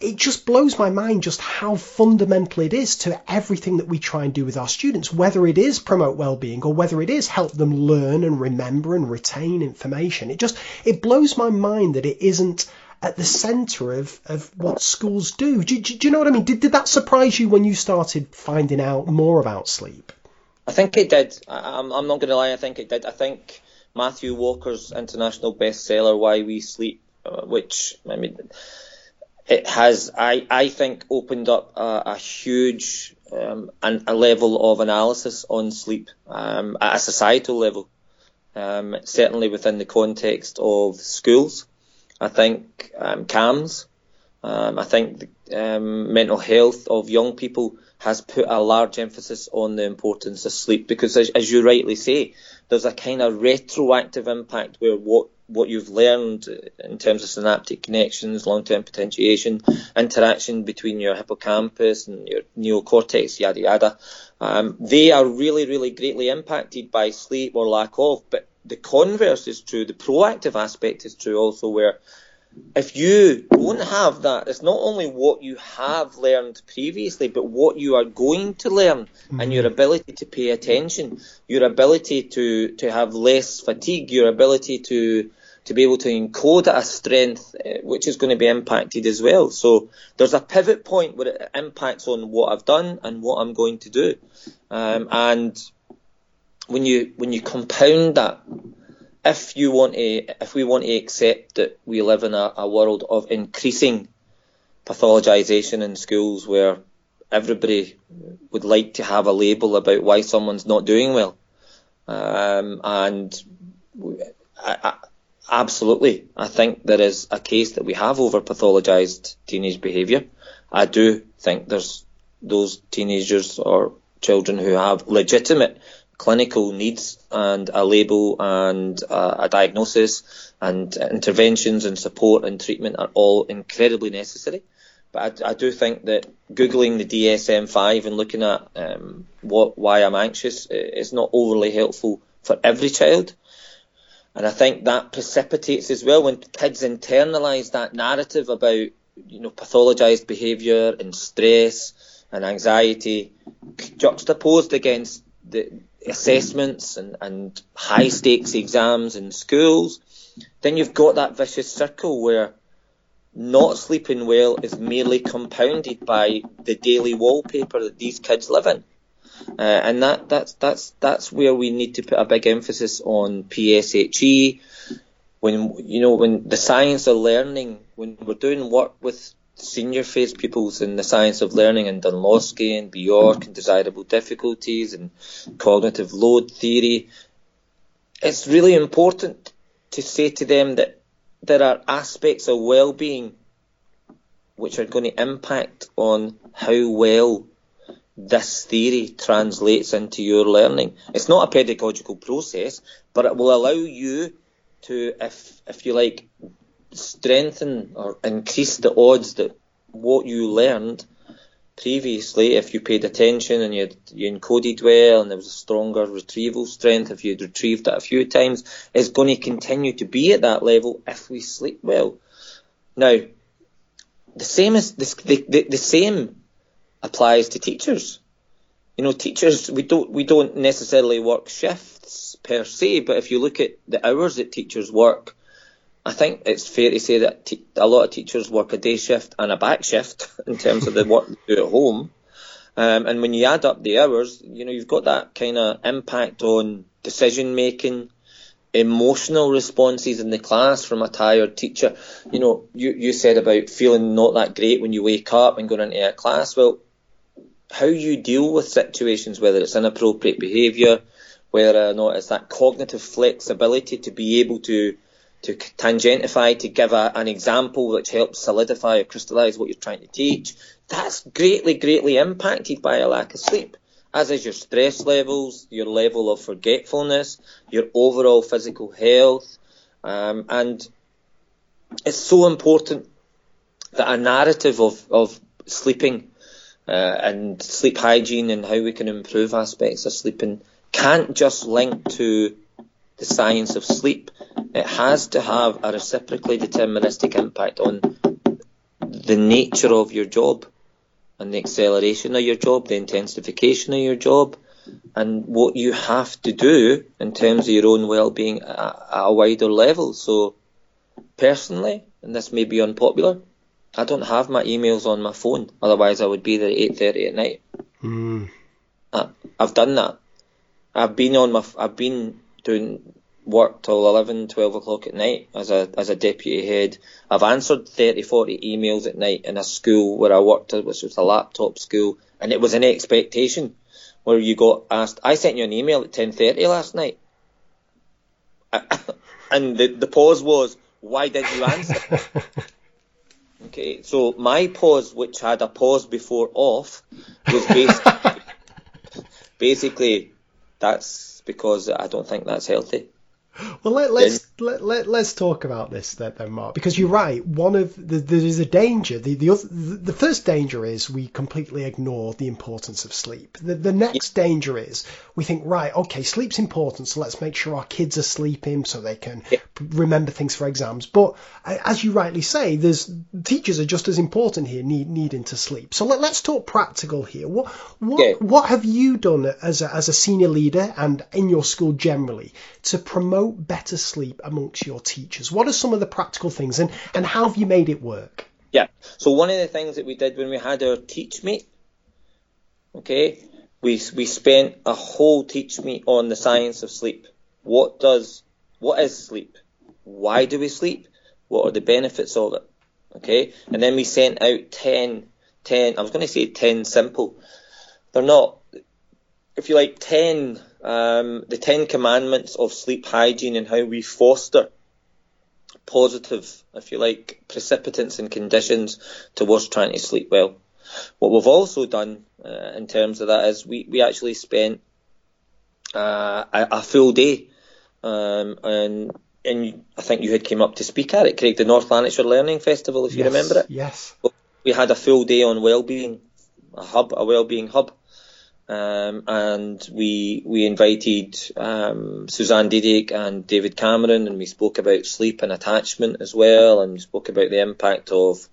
it just blows my mind just how fundamental it is to everything that we try and do with our students, whether it is promote well-being or whether it is help them learn and remember and retain information. It just, it blows my mind that it isn't at the centre of, of what schools do. Do, do. do, you know what I mean? Did, did that surprise you when you started finding out more about sleep? I think it did. I, I'm, I'm not going to lie, I think it did. I think Matthew Walker's international bestseller, Why We Sleep, uh, which, I mean, it has, I, I think, opened up a, a huge um, an, a level of analysis on sleep um, at a societal level, um, certainly within the context of schools. I think um, CAMHS, um, I think the, um, mental health of young people has put a large emphasis on the importance of sleep because, as, as you rightly say, there's a kind of retroactive impact where what what you've learned in terms of synaptic connections, long-term potentiation, interaction between your hippocampus and your neocortex, yada yada, um, they are really, really greatly impacted by sleep or lack of. But the converse is true. The proactive aspect is true also, where if you don't have that, it's not only what you have learned previously, but what you are going to learn mm-hmm. and your ability to pay attention, your ability to, to have less fatigue, your ability to to be able to encode a strength uh, which is going to be impacted as well. So there's a pivot point where it impacts on what I've done and what I'm going to do. Um, and when you when you compound that if you want to, if we want to accept that we live in a, a world of increasing pathologisation in schools where everybody would like to have a label about why someone's not doing well, um, and I, I, absolutely, I think there is a case that we have over pathologised teenage behaviour. I do think there's those teenagers or children who have legitimate clinical needs and a label and a, a diagnosis and interventions and support and treatment are all incredibly necessary. But I, I, do think that googling the DSM-5 and looking at um, what why I'm anxious is not overly helpful for every child. And I think that precipitates as well when kids internalise that narrative about you know pathologized behaviour and stress and anxiety juxtaposed against the assessments and, and high stakes exams in schools, then you've got that vicious circle where not sleeping well is merely compounded by the daily wallpaper that these kids live in. Uh, and that, that's, that's, that's where we need to put a big emphasis on PSHE. When, you know, when the science of learning, when we're doing work with senior phase pupils in the science of learning and Dunlosky and Bjork and desirable difficulties and cognitive load theory, it's really important to say to them that there are aspects of well-being which are going to impact on how well this theory translates into your learning. It's not a pedagogical process, but it will allow you to, if if you like, strengthen or increase the odds that what you learned previously, if you paid attention and you, you encoded well and there was a stronger retrieval strength, if you'd retrieved it a few times, is going to continue to be at that level if we sleep well. Now, the same is the, the, the same applies to teachers. You know, teachers we don't we don't necessarily work shifts per se, but if you look at the hours that teachers work, I think it's fair to say that te- a lot of teachers work a day shift and a back shift in terms of the work they do at home. Um, and when you add up the hours, you know, you've got that kind of impact on decision making, emotional responses in the class from a tired teacher. You know, you, you said about feeling not that great when you wake up and going into a class. Well, how you deal with situations, whether it's inappropriate behaviour, whether or not it's that cognitive flexibility to be able to to tangentify, to give a, an example which helps solidify or crystallise what you're trying to teach, that's greatly, greatly impacted by a lack of sleep, as is your stress levels, your level of forgetfulness, your overall physical health, um, and it's so important that a narrative of, of sleeping uh, and sleep hygiene and how we can improve aspects of sleeping can't just link to the science of sleep, it has to have a reciprocally deterministic impact on the nature of your job and the acceleration of your job, the intensification of your job, and what you have to do in terms of your own well-being at, a wider level. So, personally, and this may be unpopular, I don't have my emails on my phone. Otherwise, I would be there at eight thirty at night. Mm. I, I've done that. I've been on my. I've been doing work till 11, 12 o'clock at night as a as a deputy head. I've answered 30, 40 emails at night in a school where I worked, which was a laptop school, and it was an expectation where you got asked. I sent you an email at 10:30 last night, and the the pause was, "Why did you answer?" okay, so my pause, which had a pause before off, was basically, basically that's because I don't think that's healthy. Well, let, let's let, let, let's talk about this then, then, Mark, because you're right. One of the, there is a danger. The the, other, the first danger is we completely ignore the importance of sleep. The, the next yeah. danger is we think, right, okay, sleep's important, so let's make sure our kids are sleeping so they can yeah. remember things for exams. But as you rightly say, there's teachers are just as important here, need, needing to sleep. So let, us talk practical here. What what yeah. what have you done as a, as a senior leader and in your school generally to promote better sleep amongst your teachers? What are some of the practical things and, and how have you made it work? Yeah, so one of the things that we did when we had our teach meet, okay, we, we spent a whole teach meet on the science of sleep. What does, what is sleep? Why do we sleep? What are the benefits of it? Okay, and then we sent out 10, 10 I was going to say 10 simple. They're not, if you like, 10 um, the Ten Commandments of sleep hygiene and how we foster positive, if you like, precipitants and conditions towards trying to sleep well. What we've also done uh, in terms of that is we, we actually spent uh, a, a, full day, um, and and I think you had came up to speak at it, Craig, the North Lanarkshire Learning Festival, if yes, you remember it. Yes. We had a full day on well-being, a hub, a well-being hub. Um, and we we invited um, Suzanne Zeedyk and David Cameron, and we spoke about sleep and attachment as well, and we spoke about the impact of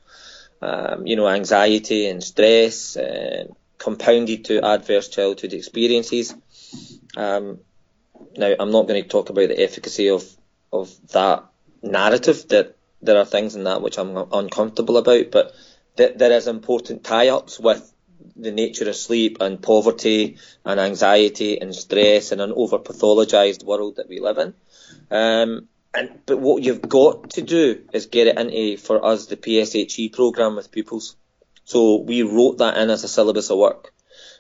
um, you know anxiety and stress, uh, compounded to adverse childhood experiences. Um, now, I'm not going to talk about the efficacy of of that narrative. That there are things in that which I'm uncomfortable about, but that there is important tie-ups with the nature of sleep and poverty and anxiety and stress and an over pathologized world that we live in. Um, and but what you've got to do is get it into for us the PSHE program with pupils. So we wrote that in as a syllabus of work.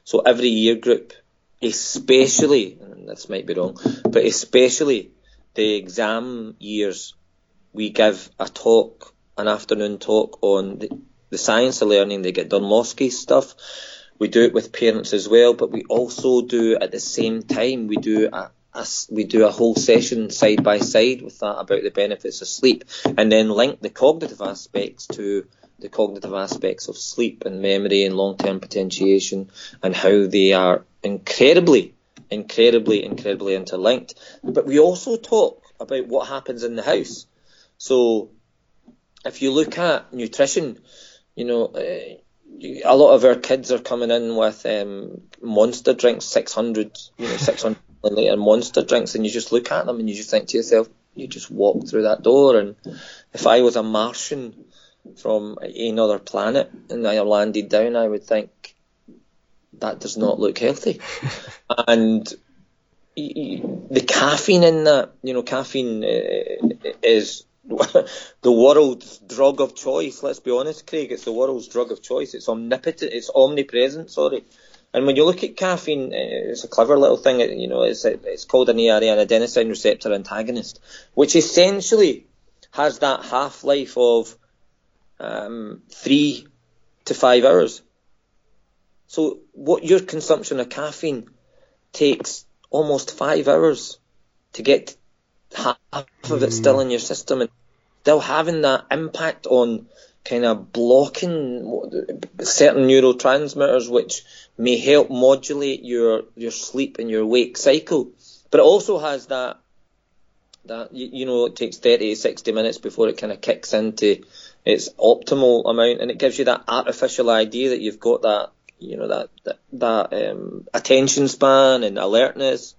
So every year group, especially and this might be wrong, but especially the exam years, we give a talk, an afternoon talk on the, the science of learning. They get Dunlosky stuff. We do it with parents as well, but we also do at the same time we do a, we do a whole session side by side with that about the benefits of sleep, and then link the cognitive aspects to the cognitive aspects of sleep and memory and long-term potentiation and how they are incredibly, incredibly, incredibly interlinked. But we also talk about what happens in the house. So if you look at nutrition, you know, uh, a lot of our kids are coming in with um, monster drinks, 600, you know, 600 milliliter monster drinks, and you just look at them and you just think to yourself, you just walk through that door. And if I was a Martian from another planet and I landed down, I would think that does not look healthy. and the caffeine in that, you know, caffeine uh, is the world's drug of choice. Let's be honest, Craig. It's the world's drug of choice. It's omnipotent. It's omnipresent. Sorry. And when you look at caffeine, eh, it's a clever little thing. You know, it's it's called an an adenosine receptor antagonist, which essentially has that half life of um, three to five hours. So, what your consumption of caffeine takes almost five hours to get half of it still in your system and still having that impact on kind of blocking certain neurotransmitters which may help modulate your your sleep and your wake cycle but it also has that that you, you know it takes 30 to 60 minutes before it kind of kicks into its optimal amount, and it gives you that artificial idea that you've got that you know that that, that um, attention span and alertness.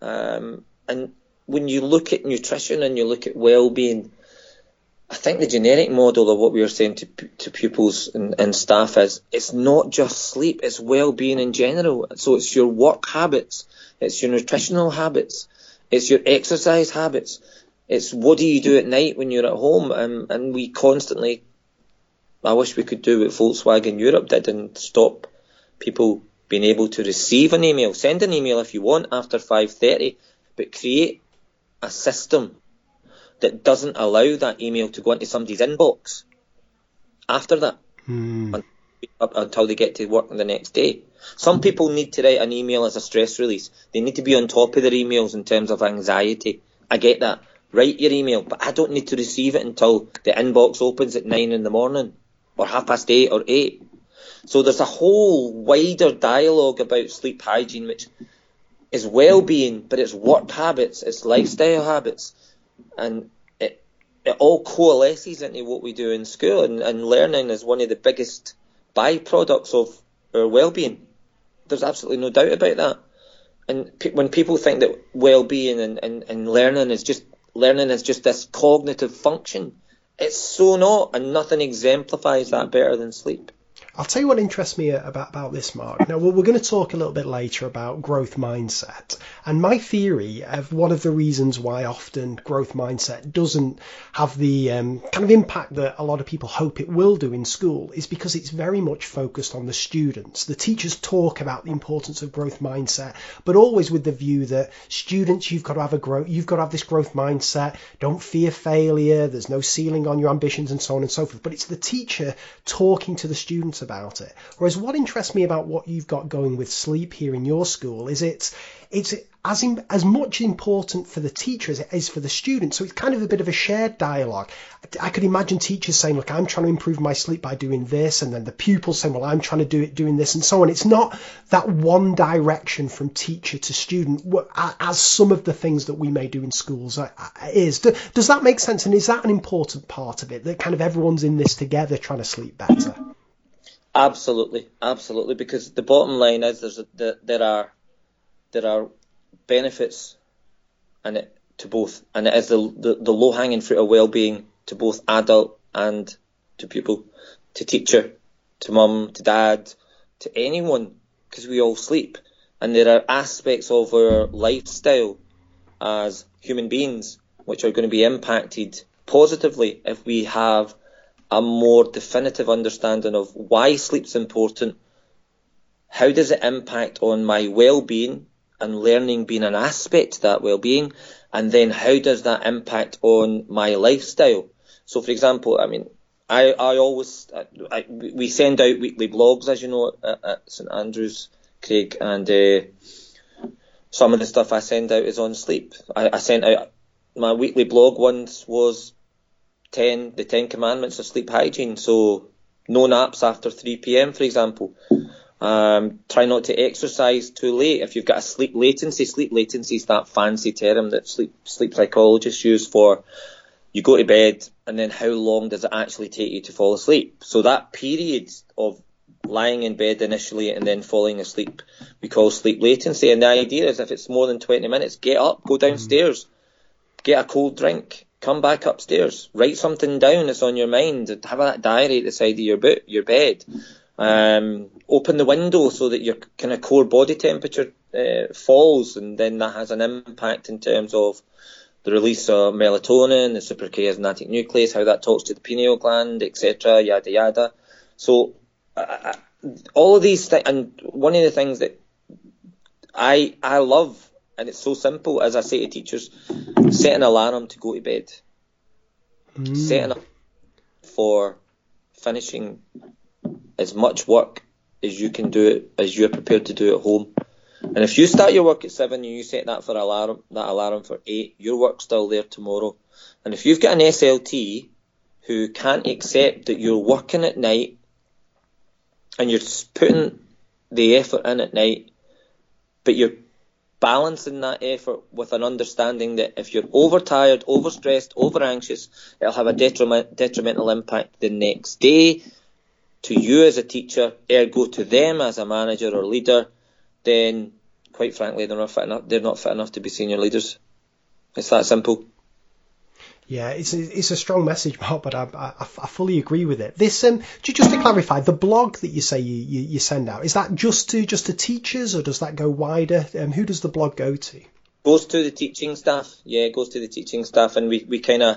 Um, and when you look at nutrition and you look at well-being, I think the generic model of what we are saying to to pupils and, and staff is it's not just sleep; it's well-being in general. So it's your work habits, it's your nutritional habits, it's your exercise habits, it's what do you do at night when you're at home, and and we constantly. I wish we could do what Volkswagen Europe did and stop people being able to receive an email. Send an email if you want after 5:30, but create a system that doesn't allow that email to go into somebody's inbox after that Hmm. until they get to work the next day. Some people need to write an email as a stress release. They need to be on top of their emails in terms of anxiety. I get that. Write your email, but I don't need to receive it until the inbox opens at nine in the morning or half past eight or eight. So there's a whole wider dialogue about sleep hygiene, which is well-being, but it's work habits, it's lifestyle habits, and it it all coalesces into what we do in school. And, and learning is one of the biggest byproducts of our well-being. There's absolutely no doubt about that. And pe- when people think that well-being and, and, and learning is just learning is just this cognitive function, it's so not, and nothing exemplifies that better than sleep. I'll tell you what interests me about, about this, Mark. Now, well, we're going to talk a little bit later about growth mindset. And my theory of one of the reasons why often growth mindset doesn't have the um, kind of impact that a lot of people hope it will do in school is because it's very much focused on the students. The teachers talk about the importance of growth mindset, but always with the view that students, you've got to have a growth, you've got to have this growth mindset. Don't fear failure. There's no ceiling on your ambitions and so on and so forth. But it's the teacher talking to the students about it. Whereas what interests me about what you've got going with sleep here in your school is it's it's as in, as much important for the teacher as it is for the student. So it's kind of a bit of a shared dialogue. I could imagine teachers saying, "Look, I'm trying to improve my sleep by doing this," and then the pupils saying, "Well, I'm trying to do it doing this," and so on. It's not that one direction from teacher to student as some of the things that we may do in schools uh, uh, is. Does that make sense? And is that an important part of it that kind of everyone's in this together trying to sleep better? Absolutely, absolutely. Because the bottom line is there's a, there are there are benefits and it to both, and it is the the, the low hanging fruit of well being to both adult and to pupil, to teacher, to mum, to dad, to anyone, because we all sleep, and there are aspects of our lifestyle as human beings which are going to be impacted positively if we have a more definitive understanding of why sleep's important, how does it impact on my well-being and learning being an aspect to that well-being, and then how does that impact on my lifestyle? So, for example, I mean, I, I always I, we send out weekly blogs, as you know, at, at St Andrews, Craig, and uh, some of the stuff I send out is on sleep. I, I sent out my weekly blog once was 10, the 10 commandments of sleep hygiene. So no naps after 3 p.m., for example. Um, try not to exercise too late. If you've got a sleep latency, sleep latency is that fancy term that sleep, sleep psychologists use for you go to bed and then how long does it actually take you to fall asleep? So that period of lying in bed initially and then falling asleep we call sleep latency. And the idea is if it's more than 20 minutes, get up, go downstairs, get a cold drink, come back upstairs, write something down that's on your mind, have that diary at the side of your, your bed. Um, open the window so that your kind of core body temperature uh, falls, and then that has an impact in terms of the release of melatonin, the suprachiasmatic nucleus, how that talks to the pineal gland, etc., yada yada. So uh, all of these things, and one of the things that I I love, and it's so simple, as I say to teachers, set an alarm to go to bed. Mm. Set an alarm for finishing as much work as you can do it as you're prepared to do at home. And if you start your work at seven and you set that for alarm that alarm for eight, your work's still there tomorrow. And if you've got an SLT who can't accept that you're working at night and you're putting the effort in at night, but you're balancing that effort with an understanding that if you're overtired, overstressed, over anxious, it'll have a detriment, detrimental impact the next day to you as a teacher, ergo to them as a manager or leader, then quite frankly they're not fit enough. They're not fit enough to be senior leaders. It's that simple. Yeah, it's a, it's a strong message, Mark, but I, I, I fully agree with it. This, um, just to clarify, the blog that you say you, you, you, send out is that just to just to teachers, or does that go wider? Um, who does the blog go to? Goes to the teaching staff. Yeah, it goes to the teaching staff, and we, we kind of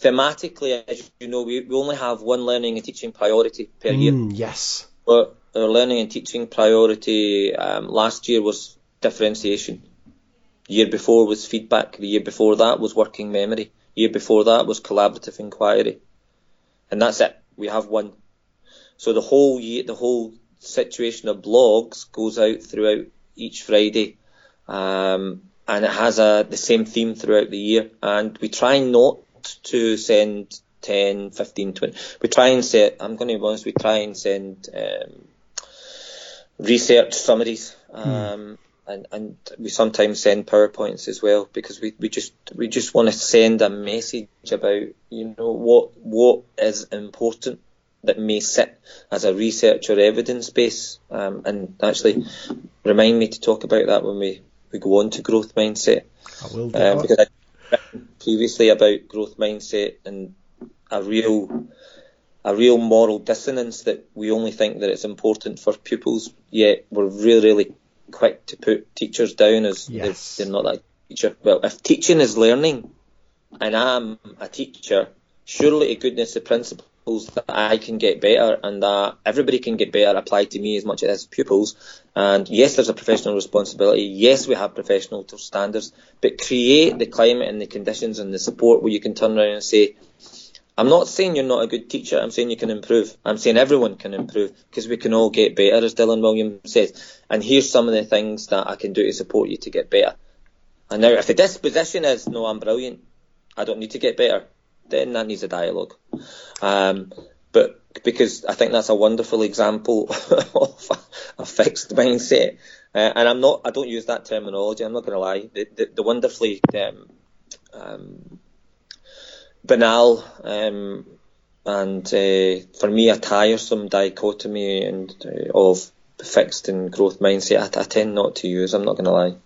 thematically, as you know, we, we only have one learning and teaching priority per mm, year. Yes. But our learning and teaching priority um, last year was differentiation. Year before was feedback. The year before that was working memory Year before that was collaborative inquiry, and that's it. We have one. So the whole year, the whole situation of blogs goes out throughout each Friday, um, and it has a the same theme throughout the year. And we try not to send 10, 15, 20. We try and set. I'm going to be honest. We try and send um, research summaries. Hmm. Um, and, and we sometimes send PowerPoints as well because we, we just we just want to send a message about you know what what is important that may sit as a research or evidence base um, and actually remind me to talk about that when we, we go on to growth mindset. I will do um, because I previously about growth mindset and a real a real moral dissonance that we only think that it's important for pupils, yet we're really, really quick to put teachers down as yes. they're, not that teacher. Well, if teaching is learning, and I'm a teacher, surely to goodness the principles that I can get better and that everybody can get better apply to me as much as pupils. And yes, there's a professional responsibility. Yes, we have professional standards, but create the climate and the conditions and the support where you can turn around and say, I'm not saying you're not a good teacher. I'm saying you can improve. I'm saying everyone can improve because we can all get better, as Dylan Williams says. And here's some of the things that I can do to support you to get better. And now, if the disposition is, no, I'm brilliant, I don't need to get better, then that needs a dialogue. Um, but because I think that's a wonderful example of a, fixed mindset. Uh, and I'm not, I don't use that terminology, I'm not going to lie. The, the, the wonderfully um, um, banal um, and uh, for me a tiresome dichotomy and uh, of fixed and growth mindset. I, I tend not to use. I'm not going to lie.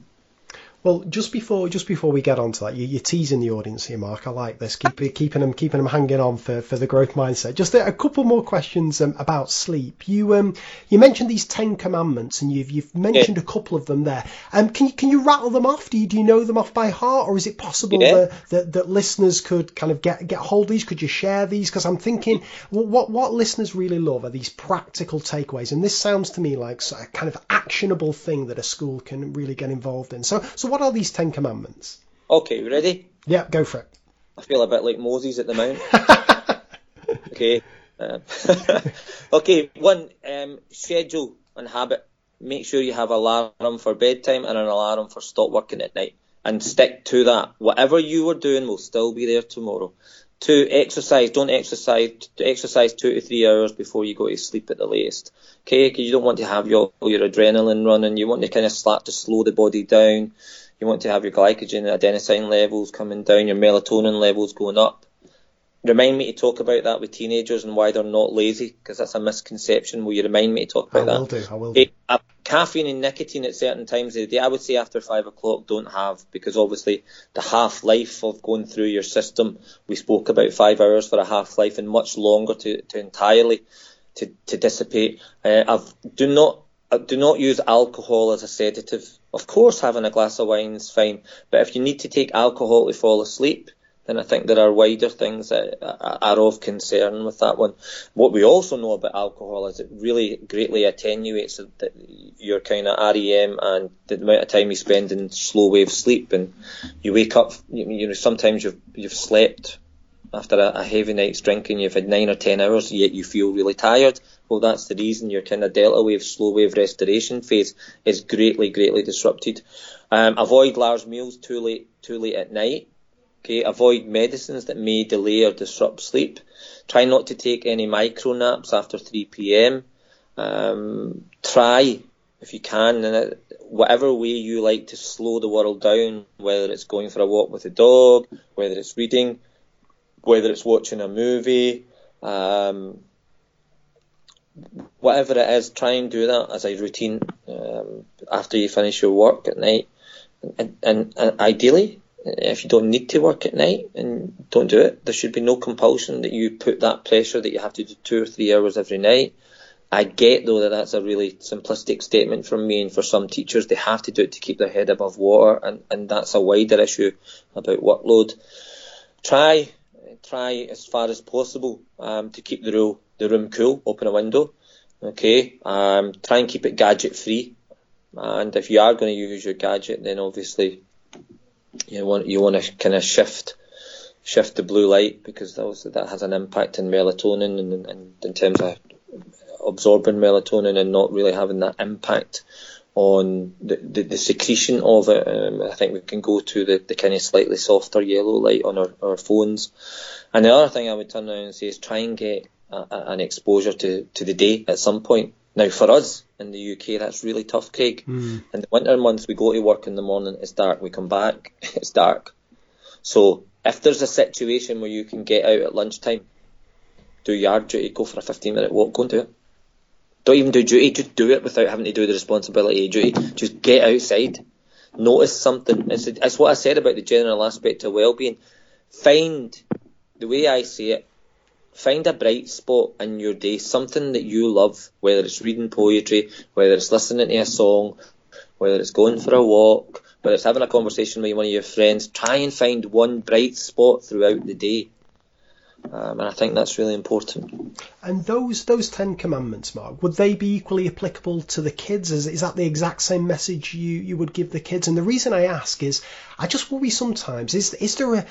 Well, just before just before we get on to that, you, are teasing the audience here, Mark. I like this, Keep, keeping them keeping them hanging on for, for the growth mindset. Just a, a couple more questions um, about sleep. You um you mentioned these ten commandments, and you've you've mentioned yeah. a couple of them there. Um, can you can you rattle them off? Do you do you know them off by heart, or is it possible yeah. that, that, that listeners could kind of get get hold of these? Could you share these? Because I'm thinking well, what what listeners really love are these practical takeaways, and this sounds to me like a kind of actionable thing that a school can really get involved in. So so what are these Ten Commandments? Okay, ready? Yeah, go for it. I feel a bit like Moses at the mount. okay. Um, okay, one, um, schedule and habit. Make sure you have an alarm for bedtime and an alarm for stop working at night. And stick to that. Whatever you were doing will still be there tomorrow. Two, exercise. Don't exercise. Exercise two to three hours before you go to sleep at the latest. Okay, because you don't want to have your your adrenaline running. You want to kind of start to slow the body down. You want to have your glycogen and adenosine levels coming down, your melatonin levels going up. Remind me to talk about that with teenagers and why they're not lazy, because that's a misconception. Will you remind me to talk about I will that? Do, I will do. Uh, caffeine and nicotine at certain times of the day, I would say after five o'clock, don't have, because obviously the half life of going through your system, we spoke about five hours for a half life and much longer to, to entirely to, to dissipate. Uh, I've, do not uh, do not use alcohol as a sedative. Of course, having a glass of wine is fine, but if you need to take alcohol to fall asleep, then I think there are wider things that are of concern with that one. What we also know about alcohol is it really greatly attenuates your kind of REM and the amount of time you spend in slow wave sleep, and you wake up. You know, sometimes you've you've slept after a, a heavy night's drinking, you've had nine or ten hours, yet you feel really tired. Well, that's the reason your kind of delta wave, slow wave restoration phase is greatly, greatly disrupted. Um, avoid large meals too late, too late at night. Okay, avoid medicines that may delay or disrupt sleep. Try not to take any micro naps after 3 p.m. Um, try, if you can, whatever way you like to slow the world down, whether it's going for a walk with a dog, whether it's reading, whether it's watching a movie, um, whatever it is, try and do that as a routine um, after you finish your work at night. And, and, and, ideally, if you don't need to work at night, and don't do it. There should be no compulsion that you put that pressure that you have to do two or three hours every night. I get though that that's a really simplistic statement from me, and for some teachers they have to do it to keep their head above water, and, and that's a wider issue about workload. Try, try as far as possible um, to keep the room the room cool. Open a window, okay. Um, try and keep it gadget free, and if you are going to use your gadget, then obviously you want you want to kind of shift shift the blue light because that, that has an impact in melatonin and, and in terms of absorbing melatonin and not really having that impact on the, the, the secretion of it. Um, I think we can go to the, the kind of slightly softer yellow light on our, our phones. And the other thing I would turn around and say is try and get a, a, an exposure to, to the day at some point. Now, for us in the UK, that's really tough, Craig. Mm. In the winter months, we go to work in the morning, it's dark. We come back, it's dark. So, if there's a situation where you can get out at lunchtime, do yard duty, go for a 15 minute walk, go and do it. Don't even do duty, just do it without having to do the responsibility of duty. Just get outside. Notice something. It's, it's what I said about the general aspect of well-being. Find, the way I see it, find a bright spot in your day, something that you love, whether it's reading poetry, whether it's listening to a song, whether it's going for a walk, whether it's having a conversation with one of your friends. Try and find one bright spot throughout the day. Um, and I think that's really important. And those those Ten Commandments, Mark, would they be equally applicable to the kids? Is, is that the exact same message you, you would give the kids? And the reason I ask is, I just worry sometimes. Is is there a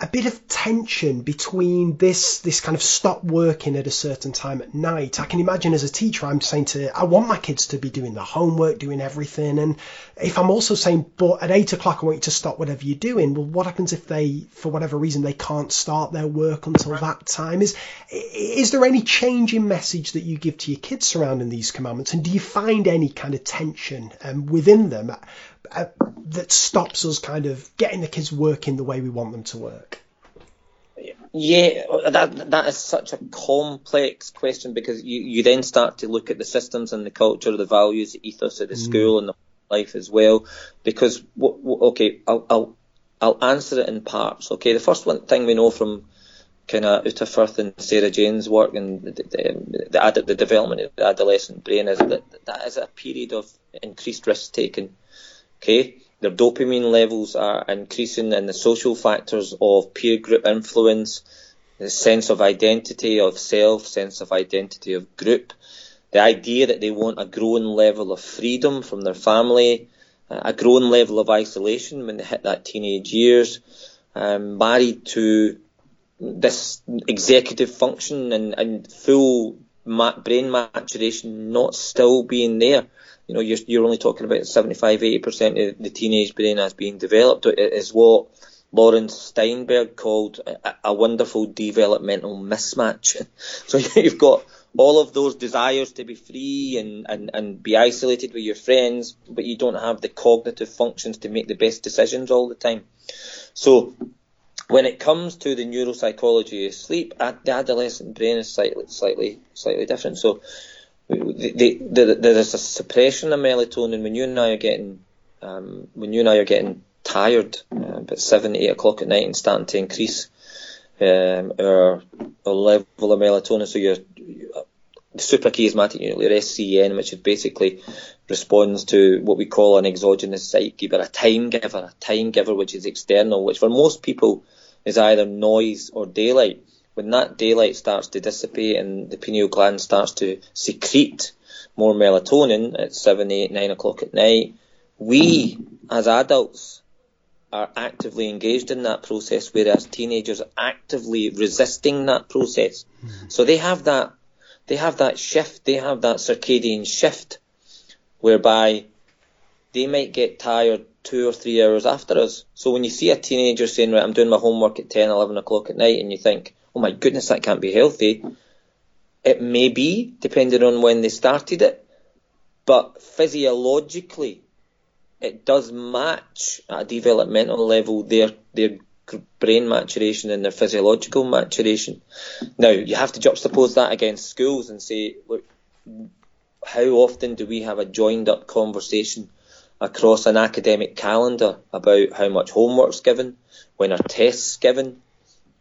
a bit of tension between this this kind of stop working at a certain time at night. I can imagine as a teacher, I'm saying to I want my kids to be doing the homework, doing everything, and if I'm also saying, but at eight o'clock I want you to stop whatever you're doing. Well, what happens if they, for whatever reason, they can't start their work until that time? Is is there any change in message that you give to your kids surrounding these commandments, and do you find any kind of tension um, within them? Uh, that stops us kind of getting the kids working the way we want them to work? Yeah, that that is such a complex question because you, you then start to look at the systems and the culture, the values, the ethos of the mm. school and the life as well. Because okay, I'll, I'll I'll answer it in parts. Okay, the first one thing we know from kind of Uta Frith and Sarah-Jayne's work and the, the, the, the development of the adolescent brain is that that is a period of increased risk taking Okay, their dopamine levels are increasing, and the social factors of peer group influence, the sense of identity of self, sense of identity of group, the idea that they want a growing level of freedom from their family, a growing level of isolation when they hit that teenage years, um, married to this executive function and, and full brain maturation not still being there you know, you're, you're only talking about 75, 80% of the teenage brain as being developed. It is what Laurence Steinberg called a, a wonderful developmental mismatch. so you've got all of those desires to be free and, and, and be isolated with your friends, but you don't have the cognitive functions to make the best decisions all the time. So when it comes to the neuropsychology of sleep, the adolescent brain is slightly, slightly, slightly different. So the, the, there is a suppression of melatonin when you and I are getting um, when you and I are getting tired uh, about seven eight o'clock at night and starting to increase um, our, our level of melatonin. So your suprachiasmatic nuclear SCN, which is basically responds to what we call an exogenous but a time giver, a time giver which is external, which for most people is either noise or daylight when that daylight starts to dissipate and the pineal gland starts to secrete more melatonin at 7, 8, 9 o'clock at night, we as adults are actively engaged in that process, whereas teenagers are actively resisting that process. Mm-hmm. So they have that, they have that shift, they have that circadian shift, whereby they might get tired two or three hours after us. So when you see a teenager saying, right, I'm doing my homework at 10, 11 o'clock at night, and you think, oh my goodness, that can't be healthy. It may be, depending on when they started it, but physiologically, it does match at a developmental level their their brain maturation and their physiological maturation. Now you have to juxtapose that against schools and say, look, how often do we have a joined up conversation across an academic calendar about how much homework's given, when are tests given,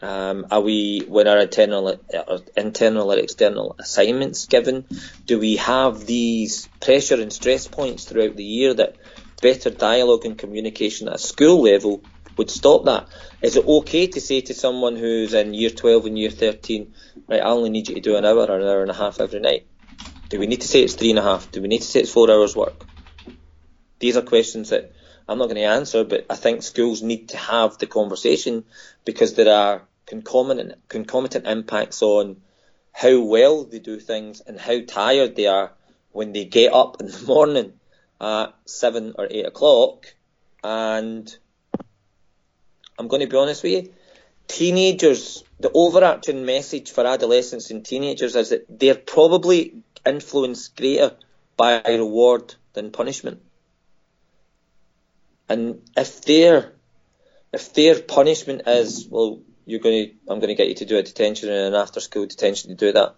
um, are we when our internal uh, internal or external assignments given? Do we have these pressure and stress points throughout the year that better dialogue and communication at a school level would stop that? Is it okay to say to someone who's in year 12 and year 13, right, I only need you to do an hour or an hour and a half every night? Do we need to say it's three and a half? Do we need to say it's four hours work? These are questions that I'm not going to answer, but I think schools need to have the conversation because there are concomitant, concomitant impacts on how well they do things and how tired they are when they get up in the morning at seven or eight o'clock. And I'm going to be honest with you, teenagers, the overarching message for adolescents and teenagers is that they're probably influenced greater by reward than punishment. And if their if their punishment is well, you're going to I'm going to get you to do a detention and an after school detention to do that,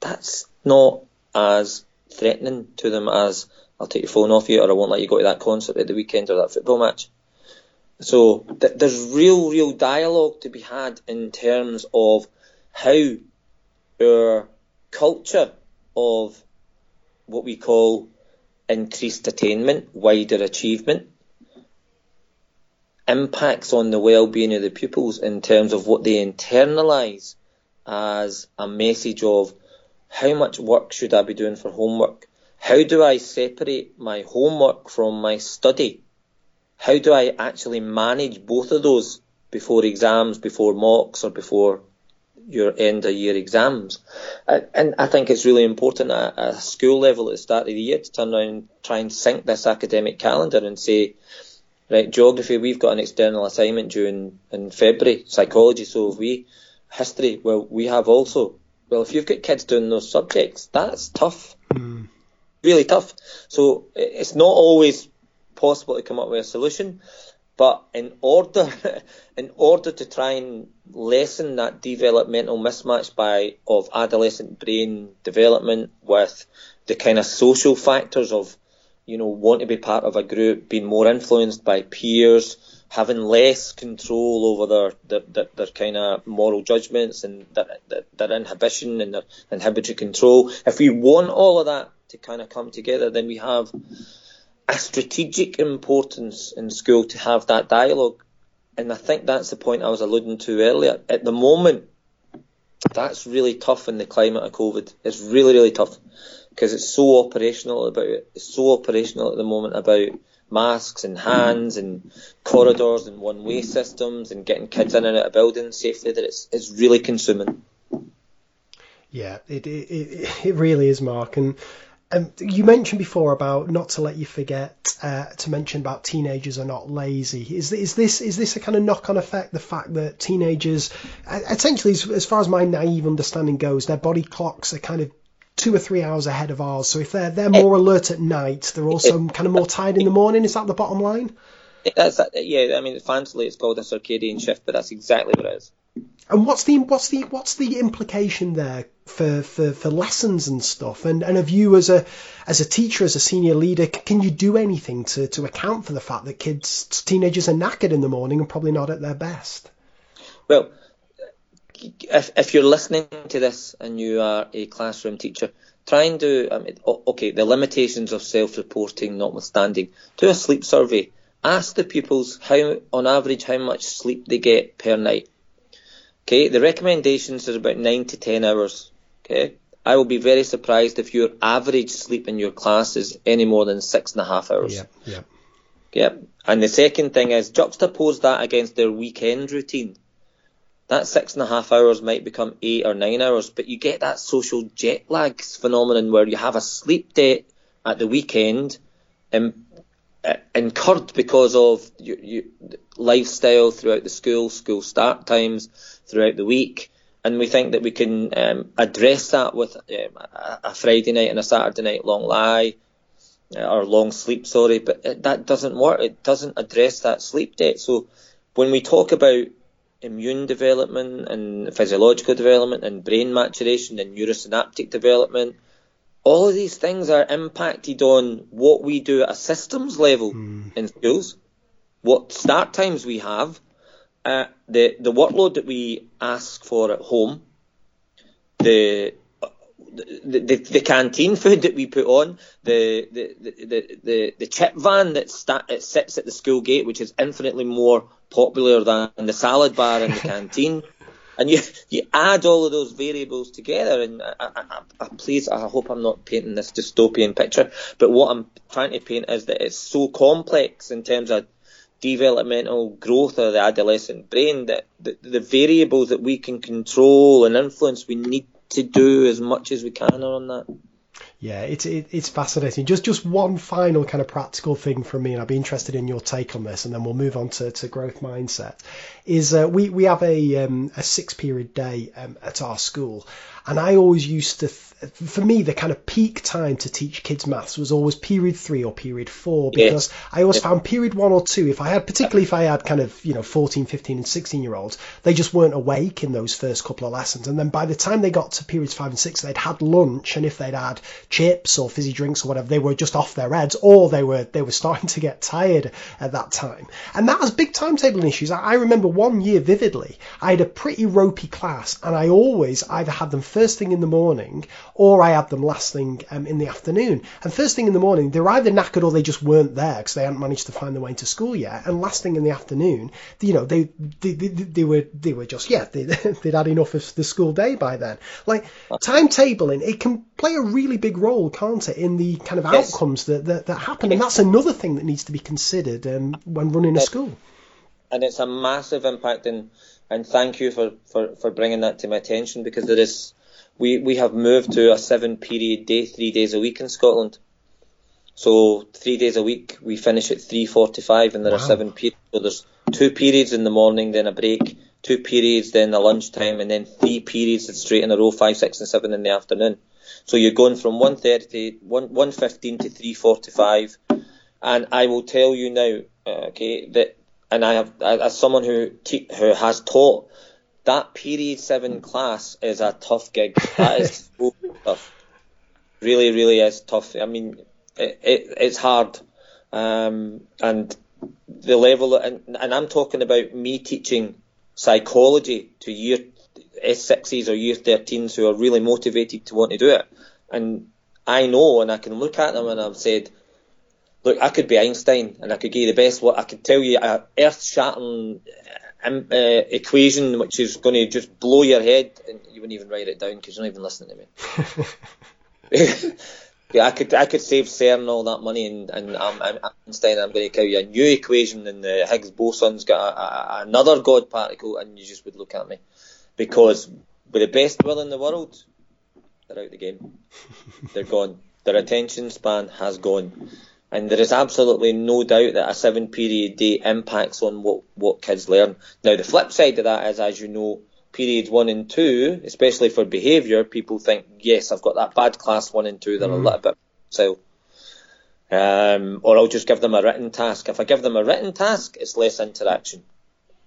that's not as threatening to them as I'll take your phone off you or I won't let you go to that concert at the weekend or that football match. So th- there's real, real dialogue to be had in terms of how our culture of what we call increased attainment, wider achievement, impacts on the well-being of the pupils in terms of what they internalise as a message of how much work should I be doing for homework? How do I separate my homework from my study? How do I actually manage both of those before exams, before mocks, or before your end of year exams? And I think it's really important at a school level at the start of the year to turn around and try and sync this academic calendar and say, Right, geography, we've got an external assignment due in, in February. Psychology, so have we. History, well, we have also. Well, if you've got kids doing those subjects, that's tough. Mm. Really tough. So it's not always possible to come up with a solution, but in order, in order to try and lessen that developmental mismatch by of adolescent brain development with the kind of social factors of you know, want to be part of a group, being more influenced by peers, having less control over their their, their, their kind of moral judgments and their, their, their inhibition and their inhibitory control. If we want all of that to kind of come together, then we have a strategic importance in school to have that dialogue. And I think that's the point I was alluding to earlier. At the moment, that's really tough in the climate of COVID. It's really, really tough because it's so operational about it. It's so operational at the moment about masks and hands and corridors and one way systems and getting kids in and out of buildings safely that it's it's really consuming. Yeah, it it, it really is, Mark. And um, you mentioned before about not to let you forget uh, to mention about teenagers are not lazy. Is is this is this a kind of knock on effect? The fact that teenagers, essentially, as far as my naive understanding goes, their body clocks are kind of two or three hours ahead of ours. So if they're they're more alert at night, they're also kind of more tired in the morning. Is that the bottom line? That's yeah. I mean, fancily it's called a circadian shift, but that's exactly what it is. And what's the what's the what's the implication there for, for, for lessons and stuff? And and of you as a as a teacher, as a senior leader, can you do anything to, to account for the fact that kids teenagers are knackered in the morning and probably not at their best? Well, if, if you're listening to this and you are a classroom teacher, try and do, um, I mean, okay, the limitations of self-reporting notwithstanding, do a sleep survey. Ask the pupils how, on average, how much sleep they get per night. Okay, the recommendations are about nine to ten hours. Okay, I will be very surprised if your average sleep in your class is any more than six and a half hours. Yeah, yeah. Yep. And the second thing is juxtapose that against their weekend routine that six and a half hours might become eight or nine hours, but you get that social jet lag phenomenon where you have a sleep debt at the weekend um, uh, incurred because of your, your lifestyle throughout the school, school start times throughout the week. And we think that we can um, address that with um, a, Friday night and a Saturday night long lie, or long sleep, sorry, but that doesn't work. It doesn't address that sleep debt. So when we talk about immune development and physiological development and brain maturation and neurosynaptic development, all of these things are impacted on what we do at a systems level mm. in schools, what start times we have, uh, the the workload that we ask for at home, the the, the, the, canteen food that we put on, the the, the, the, the chip van that, sta- sits at the school gate, which is infinitely more popular than the salad bar in the canteen. And you you add all of those variables together, and I, I, I, please, I hope I'm not painting this dystopian picture, but what I'm trying to paint is that it's so complex in terms of developmental growth of the adolescent brain that the, the variables that we can control and influence, we need to do as much as we can on that. Yeah, it's it, it's fascinating. Just just one final kind of practical thing from me, and I'd be interested in your take on this, and then we'll move on to, to growth mindset. Is uh, we we have a um, a six period day um, at our school, and I always used to, for me, the kind of peak time to teach kids maths was always period three or period four because I always found period one or two, if I had, particularly if I had kind of, you know, 14, 15 and 16 year olds, they just weren't awake in those first couple of lessons. And then by the time they got to periods five and six, they'd had lunch. And if they'd had chips or fizzy drinks or whatever, they were just off their heads or they were, they were starting to get tired at that time. And that has big timetabling issues. I remember one year vividly, I had a pretty ropey class and I always either had them first thing in the morning or I had them last thing um, in the afternoon. And first thing in the morning, they were either knackered or they just weren't there because they hadn't managed to find their way into school yet. And last thing in the afternoon, you know, they they, they, they were they were just yeah, they, they'd had enough of the school day by then. Like timetabling, it can play a really big role, can't it, in the kind of yes. outcomes that, that that happen. And that's another thing that needs to be considered um, when running a school. And it's a massive impact in and thank you for, for, for bringing that to my attention because there is we, we have moved to a seven period day, three days a week in Scotland. So three days a week, we finish at 3.45 and there wow. are seven periods. So there's two periods in the morning, then a break, two periods, then a lunchtime, and then three periods straight in a row, five, six and seven in the afternoon. So you're going from 1.30, 1, 1.15 to 3.45. And I will tell you now, uh, okay, that, and I have, as someone who, te- who has taught that period seven class is a tough gig. That is so tough. Really, really is tough. I mean, it, it, it's hard. Um, and the level, and, and I'm talking about me teaching psychology to year S6s or year 13s who are really motivated to want to do it. And I know, and I can look at them and I've said, look, I could be Einstein and I could give you the best what I could tell you a earth shattering um, uh, equation which is going to just blow your head, and you wouldn't even write it down because you're not even listening to me. yeah, I could I could save CERN all that money, and and I'm, I'm Einstein. I'm going to give you a new equation, and the Higgs boson's got a, a, another God particle, and you just would look at me because with the best will in the world, they're out the game. they're gone. Their attention span has gone. And there is absolutely no doubt that a seven period day impacts on what, what kids learn. Now, the flip side of that is, as you know, periods one and two, especially for behaviour, people think, yes, I've got that bad class one and two, they're mm. a little bit so. Um, or I'll just give them a written task. If I give them a written task, it's less interaction.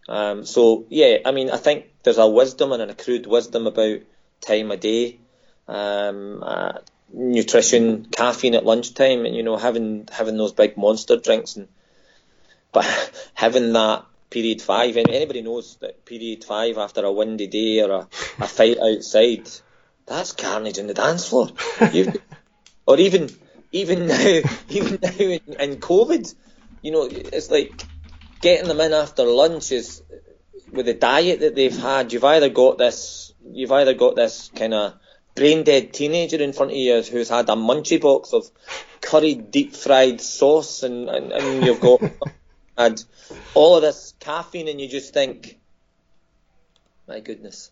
Um, so yeah, I mean, I think there's a wisdom and an accrued wisdom about time of day. Um, uh, nutrition, caffeine at lunchtime, and you know having having those big monster drinks, and but having that period five, and anybody knows that period five after a windy day or a, a fight outside, that's carnage in the dance floor. or even even now, even now in, in COVID, you know, it's like getting them in after lunch is with the diet that they've had. You've either got this, you've either got this kind of brain dead teenager in front of you who's had a munchie box of curried deep fried sauce and, and, and you've got had all of this caffeine and you just think, my goodness,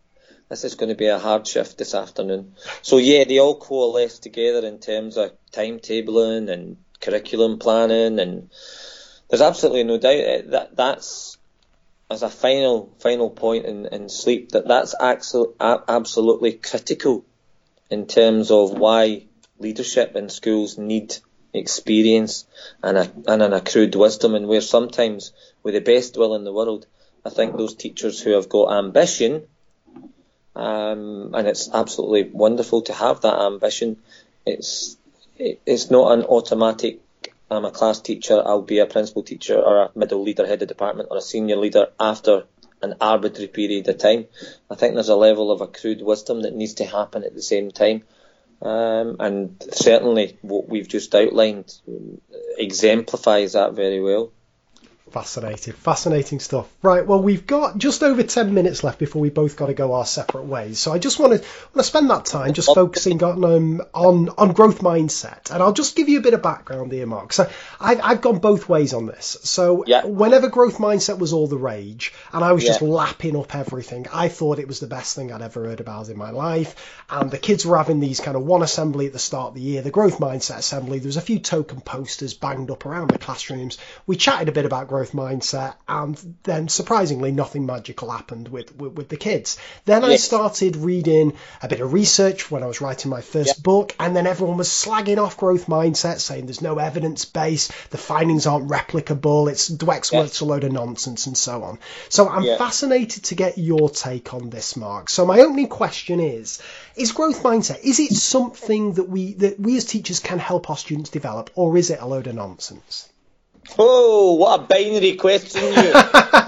this is going to be a hard shift this afternoon. So yeah, they all coalesce together in terms of timetabling and curriculum planning and there's absolutely no doubt eh, that that's as a final final point in, in sleep that that's absolutely critical in terms of why leadership in schools need experience and, a, and an accrued wisdom, and where sometimes, with the best will in the world, I think those teachers who have got ambition, um, and it's absolutely wonderful to have that ambition. It's it, it's not an automatic. I'm a class teacher. I'll be a principal teacher or a middle leader, head of department, or a senior leader after an arbitrary period of time. I think there's a level of accrued wisdom that needs to happen at the same time. Um, and certainly what we've just outlined exemplifies that very well. Fascinating, fascinating stuff. Right, well, we've got just over 10 minutes left before we both got to go our separate ways. So I just want to, want to spend that time just focusing on, um, on on growth mindset. And I'll just give you a bit of background here, Mark. So I've, I've gone both ways on this. So yeah. whenever growth mindset was all the rage, and I was yeah. just lapping up everything, I thought it was the best thing I'd ever heard about in my life. And the kids were having these kind of one assembly at the start of the year, the growth mindset assembly. There was a few token posters banged up around the classrooms. We chatted a bit about growth growth mindset, and then surprisingly, nothing magical happened with with, with the kids. Then yes. I started reading a bit of research when I was writing my first book, and then everyone was slagging off growth mindset, saying there's no evidence base, the findings aren't replicable, it's Dweck's yes. a load of nonsense, and so on. So I'm fascinated to get your take on this, Mark. So my opening question is: Is growth mindset is it something that we that we as teachers can help our students develop, or is it a load of nonsense? Oh, what a binary question! You.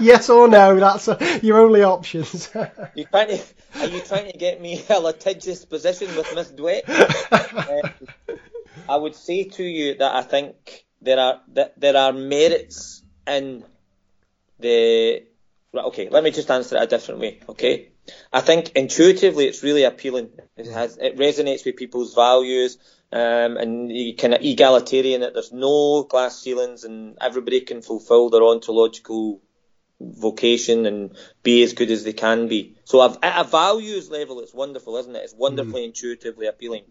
yes or no? That's a, your only options. you trying to, are you trying to get me a litigious position with Miss Dweck? uh, I would say to you that I think there are that there are merits in the. Okay, let me just answer it a different way. Okay, I think intuitively it's really appealing. It has it resonates with people's values um, and kind of egalitarian that there's no glass ceilings and everybody can fulfil their ontological vocation and be as good as they can be. So at a values level, it's wonderful, isn't it? It's wonderfully mm. intuitively appealing.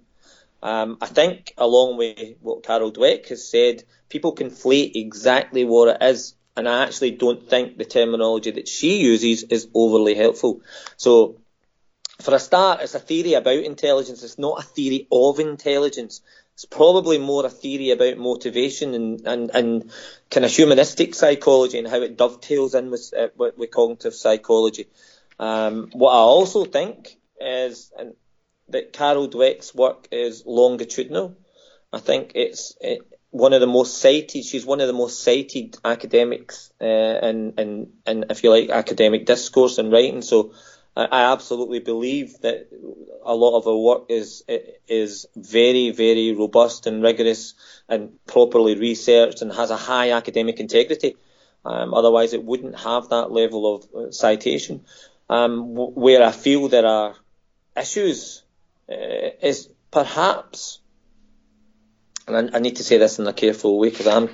Um, I think along with what Carol Dweck has said, people conflate exactly what it is. And I actually don't think the terminology that she uses is overly helpful. So for a start, it's a theory about intelligence. It's not a theory of intelligence. It's probably more a theory about motivation and, and, and kind of humanistic psychology and how it dovetails in with, uh, with, cognitive psychology. Um, what I also think is that Carol Dweck's work is longitudinal. I think it's it, one of the most cited. She's one of the most cited academics uh, in, in, in, if you like, academic discourse and writing. So I absolutely believe that a lot of our work is is very very robust and rigorous and properly researched and has a high academic integrity. Um, otherwise, it wouldn't have that level of uh, citation. Um, where I feel there are issues uh, is perhaps, and I, I, need to say this in a careful way because I'm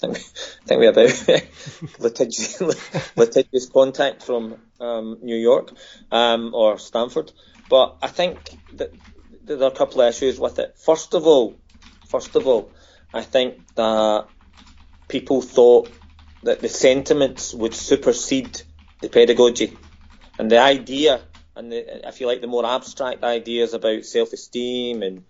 think, think we have litigious, litigious contact from um, New York um, or Stanford. But I think that there are a couple of issues with it. First of all, first of all, I think that people thought that the sentiments would supersede the pedagogy, and the idea, and the, if you like, the more abstract ideas about self-esteem and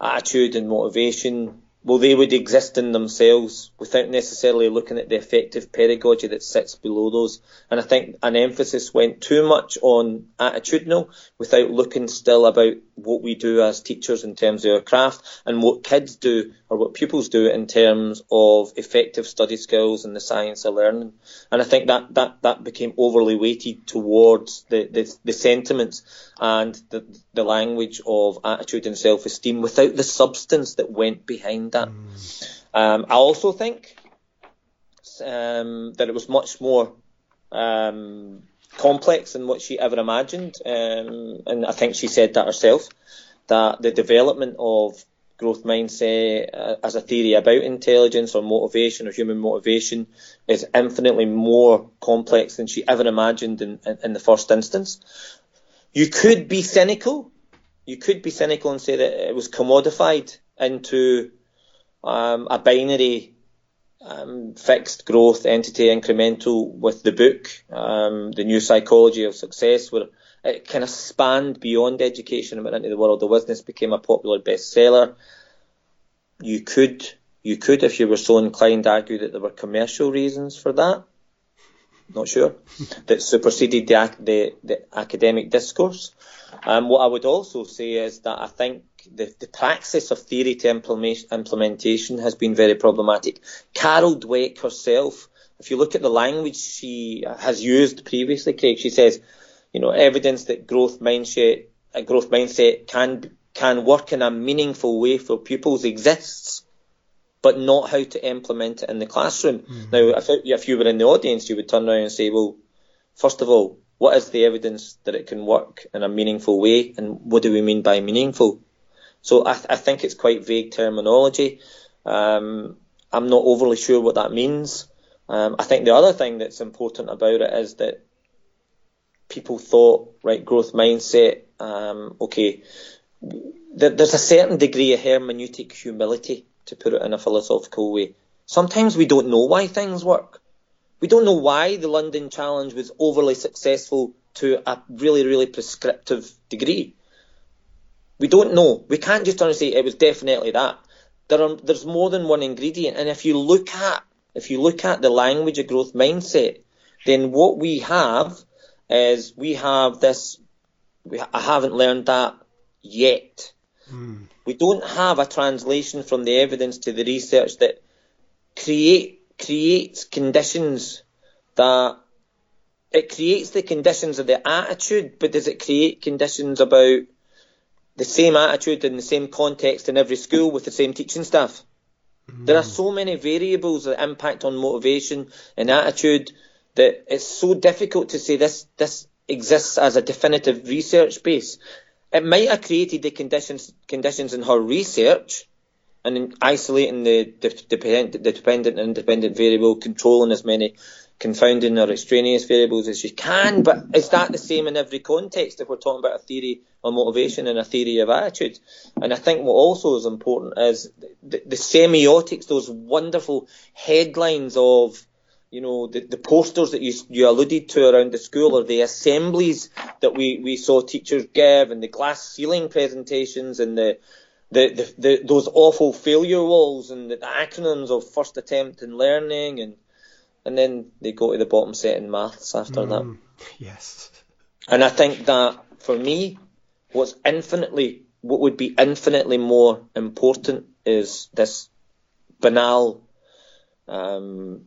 attitude and motivation well, they would exist in themselves without necessarily looking at the effective pedagogy that sits below those. And I think an emphasis went too much on attitudinal without looking still about what we do as teachers in terms of our craft and what kids do or what pupils do in terms of effective study skills and the science of learning. And I think that, that, that became overly weighted towards the, the, the sentiments and the, the language of attitude and self-esteem without the substance that went behind that. Mm. Um, I also think um, that it was much more um, complex than what she ever imagined, um, and I think she said that herself. That the development of growth mindset uh, as a theory about intelligence or motivation or human motivation is infinitely more complex than she ever imagined in, in, in the first instance. You could be cynical. You could be cynical and say that it was commodified into um, a binary um, fixed growth entity incremental with the book, um, the new psychology of success, where it kind of spanned beyond education and went into the world of business, became a popular bestseller. You could You could, if you were so inclined, argue that there were commercial reasons for that. Not sure. that superseded the, the, the academic discourse. Um, what I would also say is that I think the, the praxis of theory to implementation has been very problematic. Carol Dweck herself, if you look at the language she has used previously, Craig, she says, you know, evidence that growth mindset, a growth mindset can can work in a meaningful way for pupils exists, but not how to implement it in the classroom. Mm-hmm. Now, if, if you were in the audience, you would turn around and say, well, first of all, what is the evidence that it can work in a meaningful way, and what do we mean by meaningful? So I, th- I think it's quite vague terminology. Um, I'm not overly sure what that means. Um, I think the other thing that's important about it is that people thought, right, growth mindset, um, okay, th- there's a certain degree of hermeneutic humility, to put it in a philosophical way. Sometimes we don't know why things work. We don't know why the London Challenge was overly successful to a really, really prescriptive degree. We don't know. We can't just say it was definitely that. There are, there's more than one ingredient, and if you look at if you look at the language of growth mindset, then what we have is we have this. We, I haven't learned that yet. Mm. We don't have a translation from the evidence to the research that create creates conditions that it creates the conditions of the attitude, but does it create conditions about the same attitude in the same context in every school with the same teaching staff? Mm. There are so many variables that impact on motivation and attitude that it's so difficult to say this this exists as a definitive research base. It might have created the conditions conditions in her research, and in isolating the, dependent, the dependent and independent variable, controlling as many confounding or extraneous variables as you can. But is that the same in every context if we're talking about a theory of motivation and a theory of attitude? And I think what also is important is the, the semiotics, those wonderful headlines of you know, the, the posters that you, you alluded to around the school or the assemblies that we, we saw teachers give and the glass ceiling presentations and the, the, the, the, those awful failure walls and the acronyms of first attempt in learning and and then they go to the bottom set in maths after mm, that. Yes. And I think that for me, what's infinitely what would be infinitely more important is this banal um,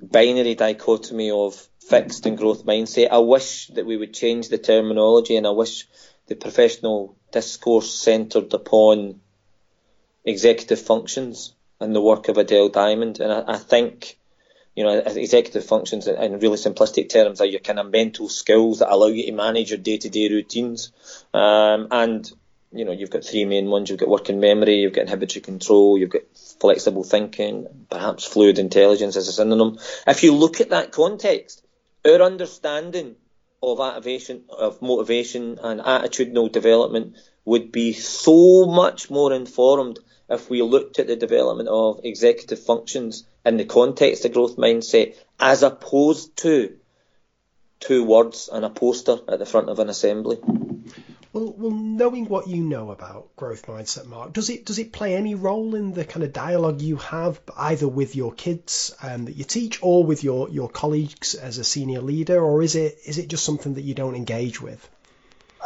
binary dichotomy of fixed and growth mindset. I wish that we would change the terminology and I wish the professional discourse centred upon executive functions and the work of Adele Diamond. And I, I think, you know, executive functions in really simplistic terms are your kind of mental skills that allow you to manage your day to day routines. Um, and, you know, you've got three main ones. You've got working memory, you've got inhibitory control, you've got flexible thinking, perhaps fluid intelligence as a synonym. If you look at that context, our understanding of motivation, of motivation and attitudinal development would be so much more informed if we looked at the development of executive functions in the context of growth mindset as opposed to two words and a poster at the front of an assembly. Well, well, knowing what you know about growth mindset, Mark, does it does it play any role in the kind of dialogue you have either with your kids um, that you teach or with your, your colleagues as a senior leader, or is it is it just something that you don't engage with?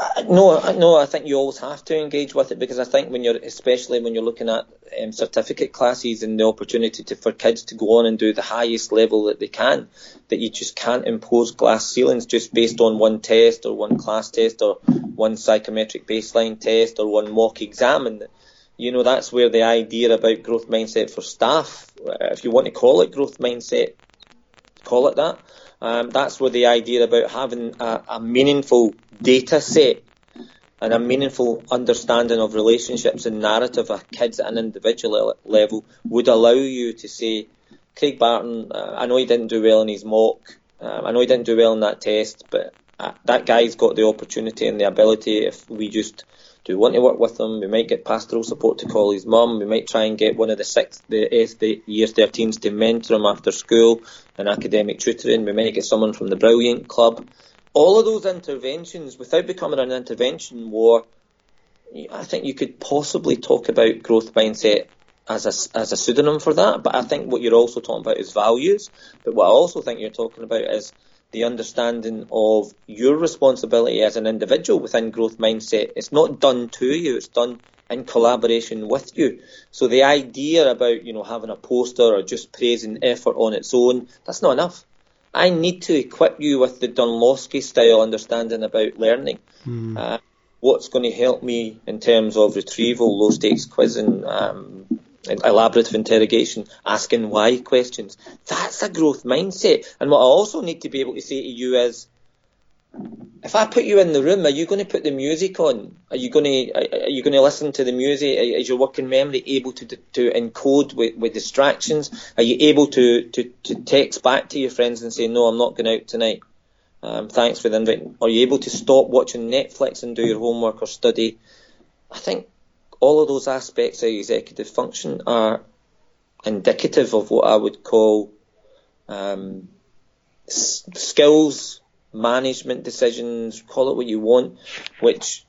Uh, no, no, I think you always have to engage with it because I think when you're, especially when you're looking at um, certificate classes and the opportunity to, for kids to go on and do the highest level that they can, that you just can't impose glass ceilings just based on one test or one class test or one psychometric baseline test or one mock exam. And, you know, that's where the idea about growth mindset for staff, uh, if you want to call it growth mindset, call it that. Um, that's where the idea about having a, a meaningful data set and a meaningful understanding of relationships and narrative of kids at an individual level would allow you to say, Craig Barton, uh, I know he didn't do well in his mock, uh, I know he didn't do well in that test, but uh, that guy's got the opportunity and the ability if we just do want to work with them? We might get pastoral support to call his mum. We might try and get one of the sixth, the eighth, year 13s to mentor him after school and academic tutoring. We might get someone from the Brilliant Club. All of those interventions, without becoming an intervention war, I think you could possibly talk about growth mindset as a, as a pseudonym for that. But I think what you're also talking about is values. But what I also think you're talking about is the understanding of your responsibility as an individual within growth mindset. It's not done to you, it's done in collaboration with you. So the idea about, you know, having a poster or just praising effort on its own, that's not enough. I need to equip you with the Dunlosky style understanding about learning. Mm. Uh, what's going to help me in terms of retrieval, low stakes quizzing, um, elaborative interrogation, asking why questions. That's a growth mindset. And what I also need to be able to say to you is, if I put you in the room, are you going to put the music on? Are you going to are you going to listen to the music? Is your working memory able to to encode with, with distractions? Are you able to, to, to text back to your friends and say, no, I'm not going out tonight? Um, thanks for the invite. Are you able to stop watching Netflix and do your homework or study? I think all of those aspects of executive function are indicative of what I would call um, s- skills, management decisions, call it what you want, which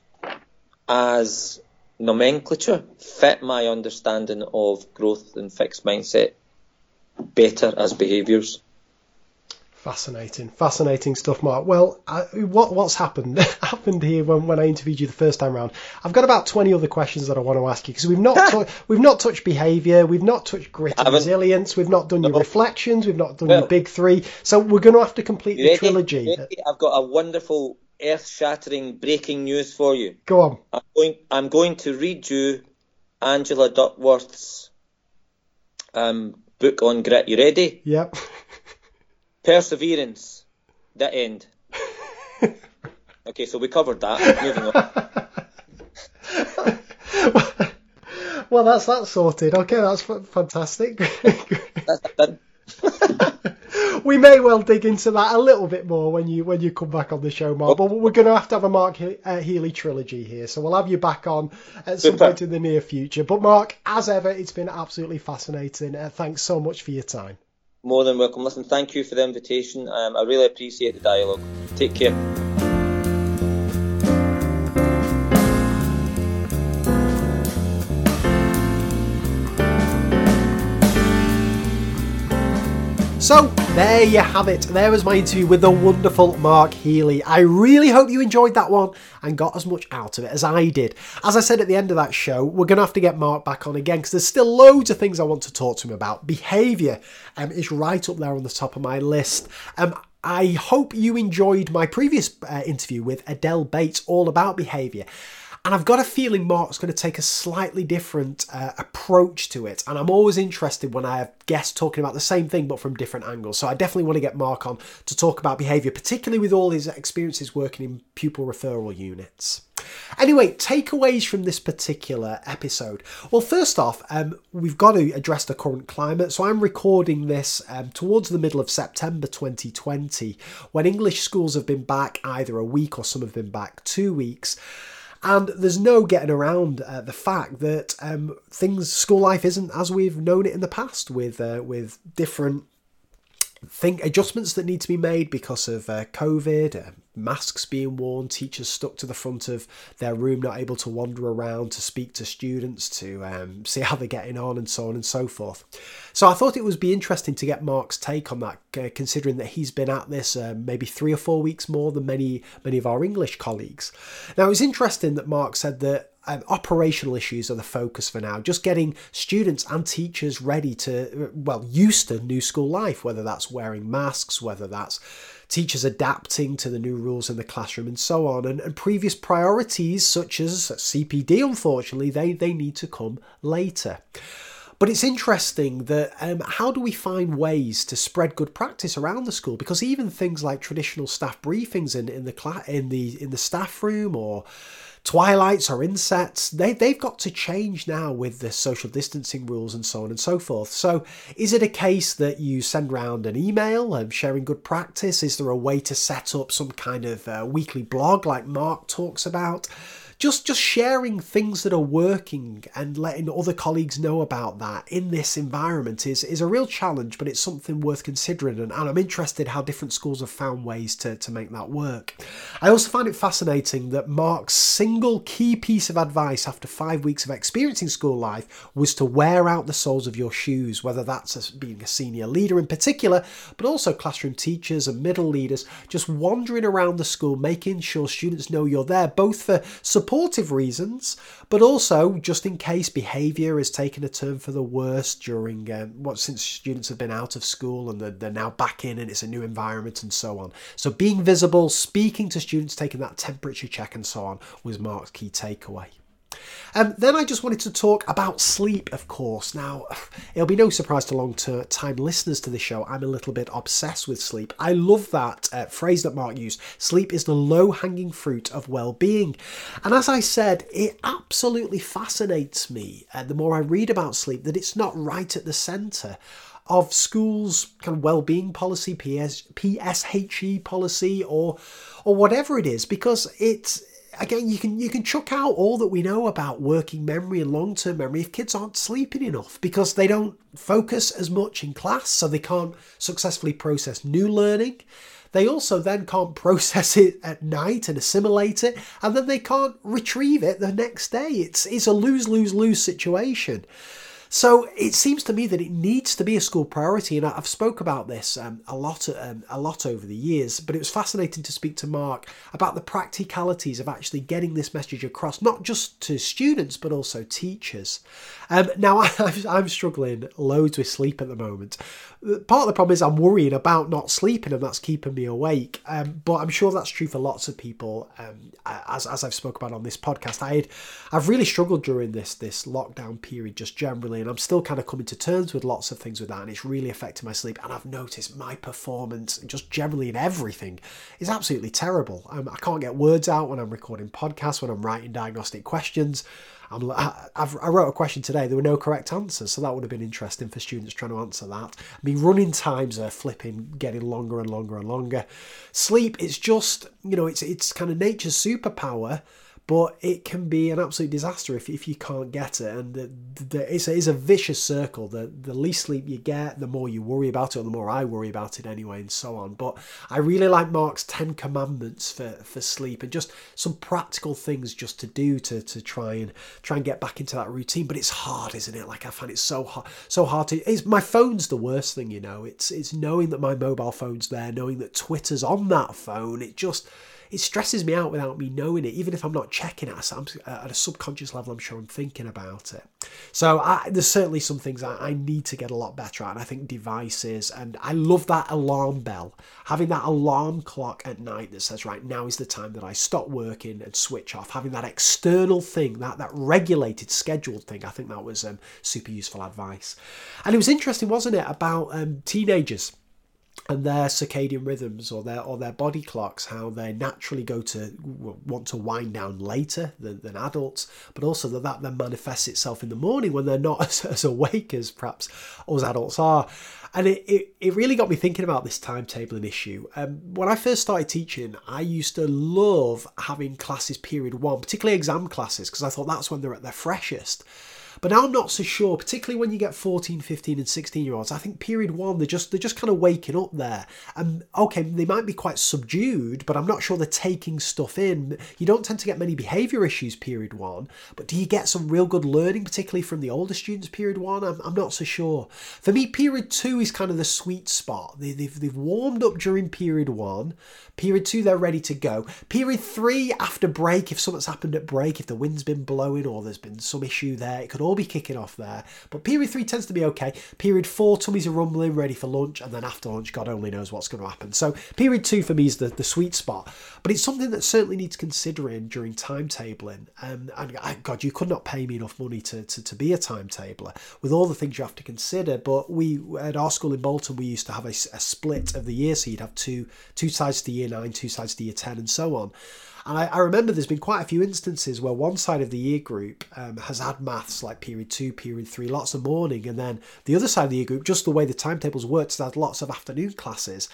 as nomenclature fit my understanding of growth and fixed mindset better as behaviours. Fascinating, fascinating stuff, Mark. Well, I, what what's happened happened here when, when I interviewed you the first time around? I've got about twenty other questions that I want to ask you because we've not we've not touched behaviour, we've not touched grit and resilience, we've not done no. your reflections, we've not done well, your big three. So we're going to have to complete the ready? trilogy. Ready? I've got a wonderful, earth-shattering breaking news for you. Go on. I'm going. I'm going to read you Angela Duckworth's um, book on grit. You ready? Yep. Perseverance. The end. okay, so we covered that. Moving on. well, that's that sorted. Okay, that's fantastic. that's done. we may well dig into that a little bit more when you when you come back on the show, Mark. But we're going to have to have a Mark he- uh, Healy trilogy here, so we'll have you back on at some Super. point in the near future. But Mark, as ever, it's been absolutely fascinating. Uh, thanks so much for your time. More than welcome. Listen, thank you for the invitation. Um, I really appreciate the dialogue. Take care. So, there you have it. There was my interview with the wonderful Mark Healy. I really hope you enjoyed that one and got as much out of it as I did. As I said at the end of that show, we're going to have to get Mark back on again because there's still loads of things I want to talk to him about. Behaviour um, is right up there on the top of my list. Um, I hope you enjoyed my previous uh, interview with Adele Bates all about behaviour. And I've got a feeling Mark's going to take a slightly different uh, approach to it. And I'm always interested when I have guests talking about the same thing but from different angles. So I definitely want to get Mark on to talk about behaviour, particularly with all his experiences working in pupil referral units. Anyway, takeaways from this particular episode. Well, first off, um, we've got to address the current climate. So I'm recording this um, towards the middle of September 2020 when English schools have been back either a week or some have been back two weeks. And there's no getting around uh, the fact that um, things, school life isn't as we've known it in the past, with uh, with different think adjustments that need to be made because of uh, COVID, uh, masks being worn, teachers stuck to the front of their room, not able to wander around to speak to students, to um, see how they're getting on, and so on and so forth. So I thought it would be interesting to get Mark's take on that, uh, considering that he's been at this uh, maybe three or four weeks more than many many of our English colleagues. Now it was interesting that Mark said that um, operational issues are the focus for now. Just getting students and teachers ready to, well, used to new school life, whether that's wearing masks, whether that's teachers adapting to the new rules in the classroom and so on. And, and previous priorities, such as CPD, unfortunately, they, they need to come later. But it's interesting that um, how do we find ways to spread good practice around the school? Because even things like traditional staff briefings in, in the cla- in the in the staff room or twilights or insets, they, they've got to change now with the social distancing rules and so on and so forth. So, is it a case that you send around an email um, sharing good practice? Is there a way to set up some kind of uh, weekly blog like Mark talks about? Just just sharing things that are working and letting other colleagues know about that in this environment is is a real challenge but it's something worth considering. And, and i'm interested how different schools have found ways to, to make that work. I also find it fascinating that mark's single key piece of advice after five weeks of experiencing school life was to wear out the soles of your shoes whether that's being a senior leader in particular but also classroom teachers and middle leaders just wandering around the school making sure students know you're there both for support supportive reasons, but also just in case behaviour has taken a turn for the worse during um, what since students have been out of school and they're, they're now back in and it's a new environment and so on. So being visible, speaking to students, taking that temperature check and so on was Mark's key takeaway. Um, then I just wanted to talk about sleep, of course. Now, it'll be no surprise to long time listeners to the show, I'm a little bit obsessed with sleep. I love that uh, phrase that Mark used sleep is the low hanging fruit of well being. And as I said, it absolutely fascinates me, uh, the more I read about sleep, that it's not right at the centre of schools' kind of well-being policy, PS, PSHE policy, or or whatever it is, because it's again, you can you can chuck out all that we know about working memory and long term memory if kids aren't sleeping enough because they don't focus as much in class, so they can't successfully process new learning. They also then can't process it at night and assimilate it, and then they can't retrieve it the next day. It's it's a lose lose lose situation. So it seems to me that it needs to be a school priority, and I've spoke about this um, a lot, um, a lot over the years. But it was fascinating to speak to Mark about the practicalities of actually getting this message across, not just to students but also teachers. Um, now I, I'm struggling loads with sleep at the moment. Part of the problem is I'm worrying about not sleeping, and that's keeping me awake. Um, but I'm sure that's true for lots of people. Um, as as I've spoke about on this podcast, I had, I've really struggled during this this lockdown period, just generally and I'm still kind of coming to terms with lots of things with that, and it's really affecting my sleep. And I've noticed my performance, just generally in everything, is absolutely terrible. Um, I can't get words out when I'm recording podcasts, when I'm writing diagnostic questions. I'm, I, I wrote a question today. There were no correct answers, so that would have been interesting for students trying to answer that. I mean, running times are flipping, getting longer and longer and longer. Sleep, it's just you know, it's it's kind of nature's superpower but it can be an absolute disaster if, if you can't get it. And the, the, it's, a, it's a vicious circle. The, the least sleep you get, the more you worry about it, or the more I worry about it anyway, and so on. But I really like Mark's 10 commandments for, for sleep and just some practical things just to do to, to try and try and get back into that routine. But it's hard, isn't it? Like I find it so hard, so hard to. It's, my phone's the worst thing, you know. It's it's knowing that my mobile phone's there, knowing that Twitter's on that phone. It just it stresses me out without me knowing it, even if I'm not checking it. I'm, at a subconscious level, I'm sure I'm thinking about it. So I, there's certainly some things I, I need to get a lot better at. And I think devices, and I love that alarm bell, having that alarm clock at night that says, right, now is the time that I stop working and switch off. Having that external thing, that, that regulated, scheduled thing, I think that was um, super useful advice. And it was interesting, wasn't it, about um, teenagers and their circadian rhythms or their or their body clocks, how they naturally go to want to wind down later than, than adults, but also that that then manifests itself in the morning when they're not as, as awake as perhaps us adults are. And it, it, it really got me thinking about this timetabling issue. Um, when I first started teaching, I used to love having classes period one, particularly exam classes, because I thought that's when they're at their freshest. But now I'm not so sure, particularly when you get 14, 15, and 16 year olds. I think period one, they're just they're just kind of waking up there. And okay, they might be quite subdued, but I'm not sure they're taking stuff in. You don't tend to get many behaviour issues period one, but do you get some real good learning, particularly from the older students period one? I'm, I'm not so sure. For me, period two is kind of the sweet spot. They, they've, they've warmed up during period one. Period two, they're ready to go. Period three, after break, if something's happened at break, if the wind's been blowing or there's been some issue there, it could all be kicking off there. But period three tends to be okay. Period four, tummies are rumbling, ready for lunch, and then after lunch, God only knows what's going to happen. So period two for me is the, the sweet spot. But it's something that certainly needs considering during timetabling. Um, and God, you could not pay me enough money to, to, to be a timetabler with all the things you have to consider. But we at our school in Bolton, we used to have a, a split of the year, so you'd have two two sides to year nine, two sides to year ten, and so on. And I, I, remember there's been quite a few instances where one side of the year group um, has had maths like period two, period three, lots of morning, and then the other side of the year group, just the way the timetables worked, has had lots of afternoon classes.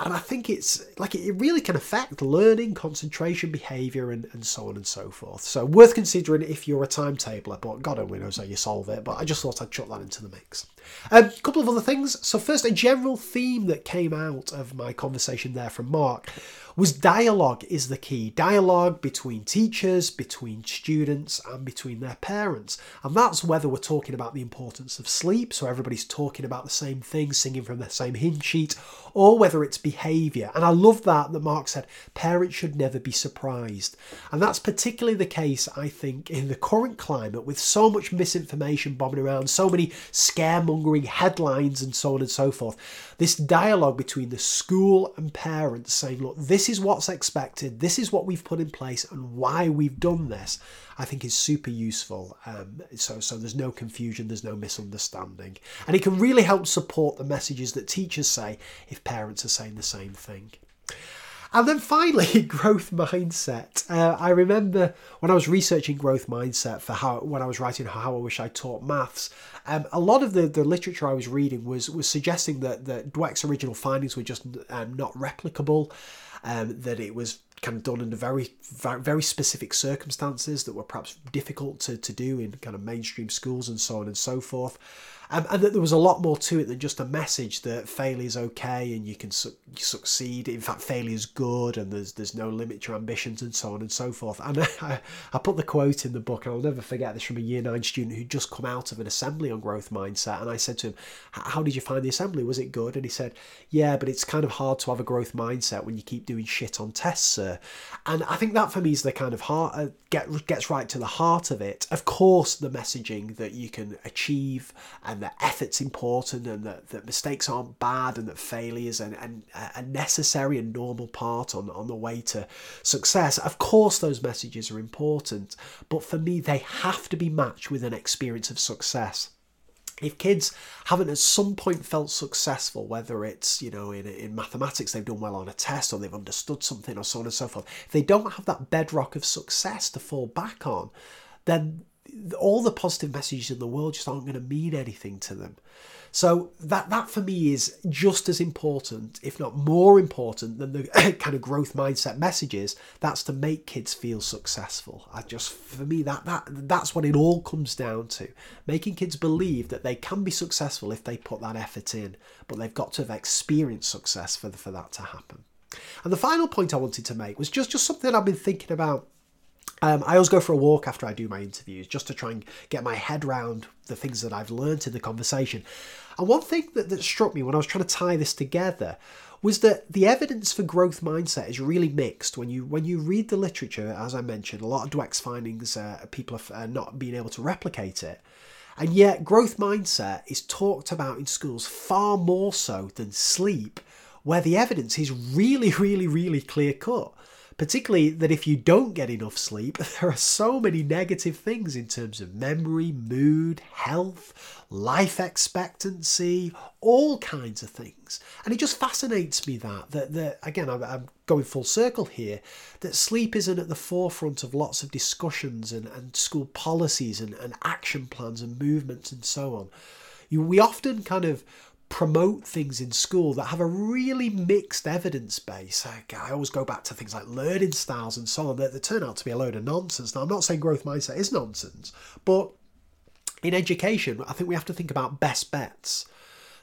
And I think it's like it really can affect learning, concentration, behaviour, and, and so on and so forth. So worth considering if you're a timetabler, but God only knows how you solve it. But I just thought I'd chuck that into the mix. A um, couple of other things. So first, a general theme that came out of my conversation there from Mark was dialogue is the key. Dialogue between teachers, between students, and between their parents. And that's whether we're talking about the importance of sleep, so everybody's talking about the same thing, singing from the same hymn sheet, or whether it's behaviour. And I love that that Mark said parents should never be surprised. And that's particularly the case, I think, in the current climate with so much misinformation bombing around, so many scaremongering headlines, and so on and so forth. This dialogue between the school and parents saying, look, this is what's expected, this is what we've put in place, and why we've done this. I think is super useful. Um, so, so there's no confusion, there's no misunderstanding, and it can really help support the messages that teachers say if parents are saying the same thing. And then finally, growth mindset. Uh, I remember when I was researching growth mindset for how when I was writing how I wish I taught maths. Um, a lot of the, the literature I was reading was was suggesting that that Dweck's original findings were just um, not replicable. Um, that it was kind of done under very very specific circumstances that were perhaps difficult to, to do in kind of mainstream schools and so on and so forth and that there was a lot more to it than just a message that failure is okay and you can su- succeed. In fact, failure is good and there's there's no limit to your ambitions and so on and so forth. And I, I put the quote in the book, and I'll never forget this from a year nine student who'd just come out of an assembly on growth mindset. And I said to him, "How did you find the assembly? Was it good?" And he said, "Yeah, but it's kind of hard to have a growth mindset when you keep doing shit on tests, sir." And I think that for me is the kind of heart uh, get gets right to the heart of it. Of course, the messaging that you can achieve and that effort's important and that, that mistakes aren't bad and that failures and, and a necessary and normal part on, on the way to success. Of course, those messages are important, but for me, they have to be matched with an experience of success if kids haven't at some point felt successful, whether it's you know in, in mathematics they've done well on a test or they've understood something or so on and so forth, if they don't have that bedrock of success to fall back on, then all the positive messages in the world just aren't going to mean anything to them. So that that for me is just as important, if not more important, than the kind of growth mindset messages. That's to make kids feel successful. I just for me that that that's what it all comes down to. Making kids believe that they can be successful if they put that effort in, but they've got to have experienced success for for that to happen. And the final point I wanted to make was just just something I've been thinking about um, I always go for a walk after I do my interviews just to try and get my head around the things that I've learned in the conversation. And one thing that, that struck me when I was trying to tie this together was that the evidence for growth mindset is really mixed. When you when you read the literature, as I mentioned, a lot of Dweck's findings, uh, people are not being able to replicate it. And yet, growth mindset is talked about in schools far more so than sleep, where the evidence is really, really, really clear cut particularly that if you don't get enough sleep, there are so many negative things in terms of memory, mood, health, life expectancy, all kinds of things. And it just fascinates me that, that, that again, I'm, I'm going full circle here, that sleep isn't at the forefront of lots of discussions and, and school policies and, and action plans and movements and so on. You, we often kind of promote things in school that have a really mixed evidence base. I always go back to things like learning styles and so on that, that turn out to be a load of nonsense. Now, I'm not saying growth mindset is nonsense, but in education, I think we have to think about best bets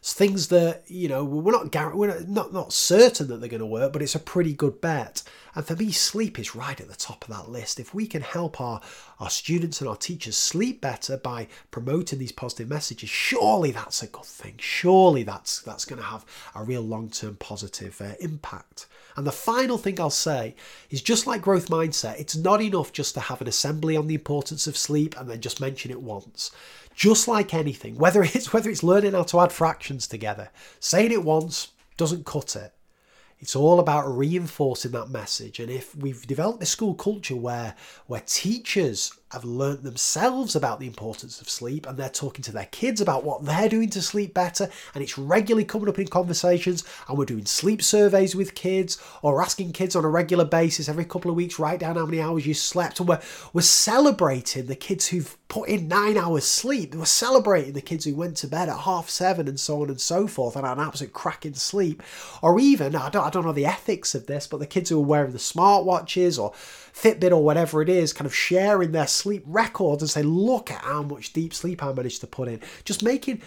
things that you know we're not we're not not certain that they're going to work, but it's a pretty good bet. And for me, sleep is right at the top of that list. If we can help our our students and our teachers sleep better by promoting these positive messages, surely that's a good thing. Surely that's that's going to have a real long term positive uh, impact. And the final thing I'll say is just like growth mindset, it's not enough just to have an assembly on the importance of sleep and then just mention it once. Just like anything, whether it's whether it's learning how to add fractions together, saying it once doesn't cut it. It's all about reinforcing that message. And if we've developed a school culture where where teachers have learnt themselves about the importance of sleep and they're talking to their kids about what they're doing to sleep better and it's regularly coming up in conversations and we're doing sleep surveys with kids or asking kids on a regular basis every couple of weeks write down how many hours you slept and we're, we're celebrating the kids who've put in nine hours sleep. We're celebrating the kids who went to bed at half seven and so on and so forth and had an absolute cracking sleep. Or even I don't, I don't know the ethics of this but the kids who are wearing the smartwatches or Fitbit or whatever it is kind of sharing their sleep records and say, look at how much deep sleep I managed to put in. Just making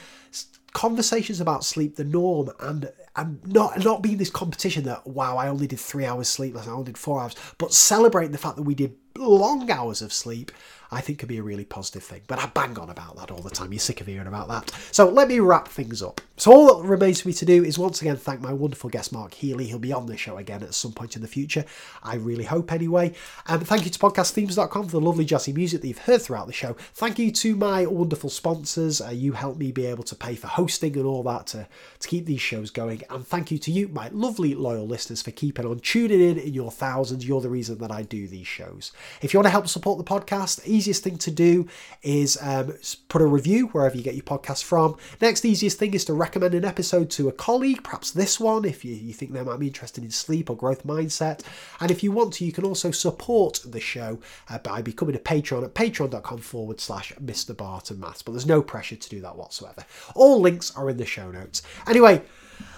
conversations about sleep the norm and and not not being this competition that wow I only did three hours sleep I only did four hours but celebrating the fact that we did long hours of sleep I think could be a really positive thing. But I bang on about that all the time. You're sick of hearing about that. So let me wrap things up. So all that remains for me to do is once again thank my wonderful guest Mark Healy. He'll be on the show again at some point in the future. I really hope anyway. And thank you to podcastthemes.com for the lovely jazzy music that you've heard throughout the show. Thank you to my wonderful sponsors. Uh, you help me be able to pay for hosting and all that to, to keep these shows going. And thank you to you, my lovely loyal listeners, for keeping on tuning in in your thousands. You're the reason that I do these shows. If you want to help support the podcast, easiest thing to do is um, put a review wherever you get your podcast from. Next easiest thing is to recommend an episode to a colleague, perhaps this one if you, you think they might be interested in sleep or growth mindset. And if you want to, you can also support the show uh, by becoming a patron at patreon.com forward slash Mr. Barton Maths. But there's no pressure to do that whatsoever. All links are in the show notes. Anyway,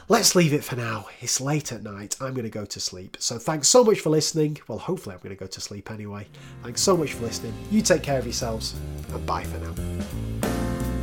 let's leave it for now. It's late at night. I'm going to go to sleep. So thanks so much for listening. Well, hopefully, I'm going to go to sleep anyway. Thanks so much for listening. You take care of yourselves, and bye for now.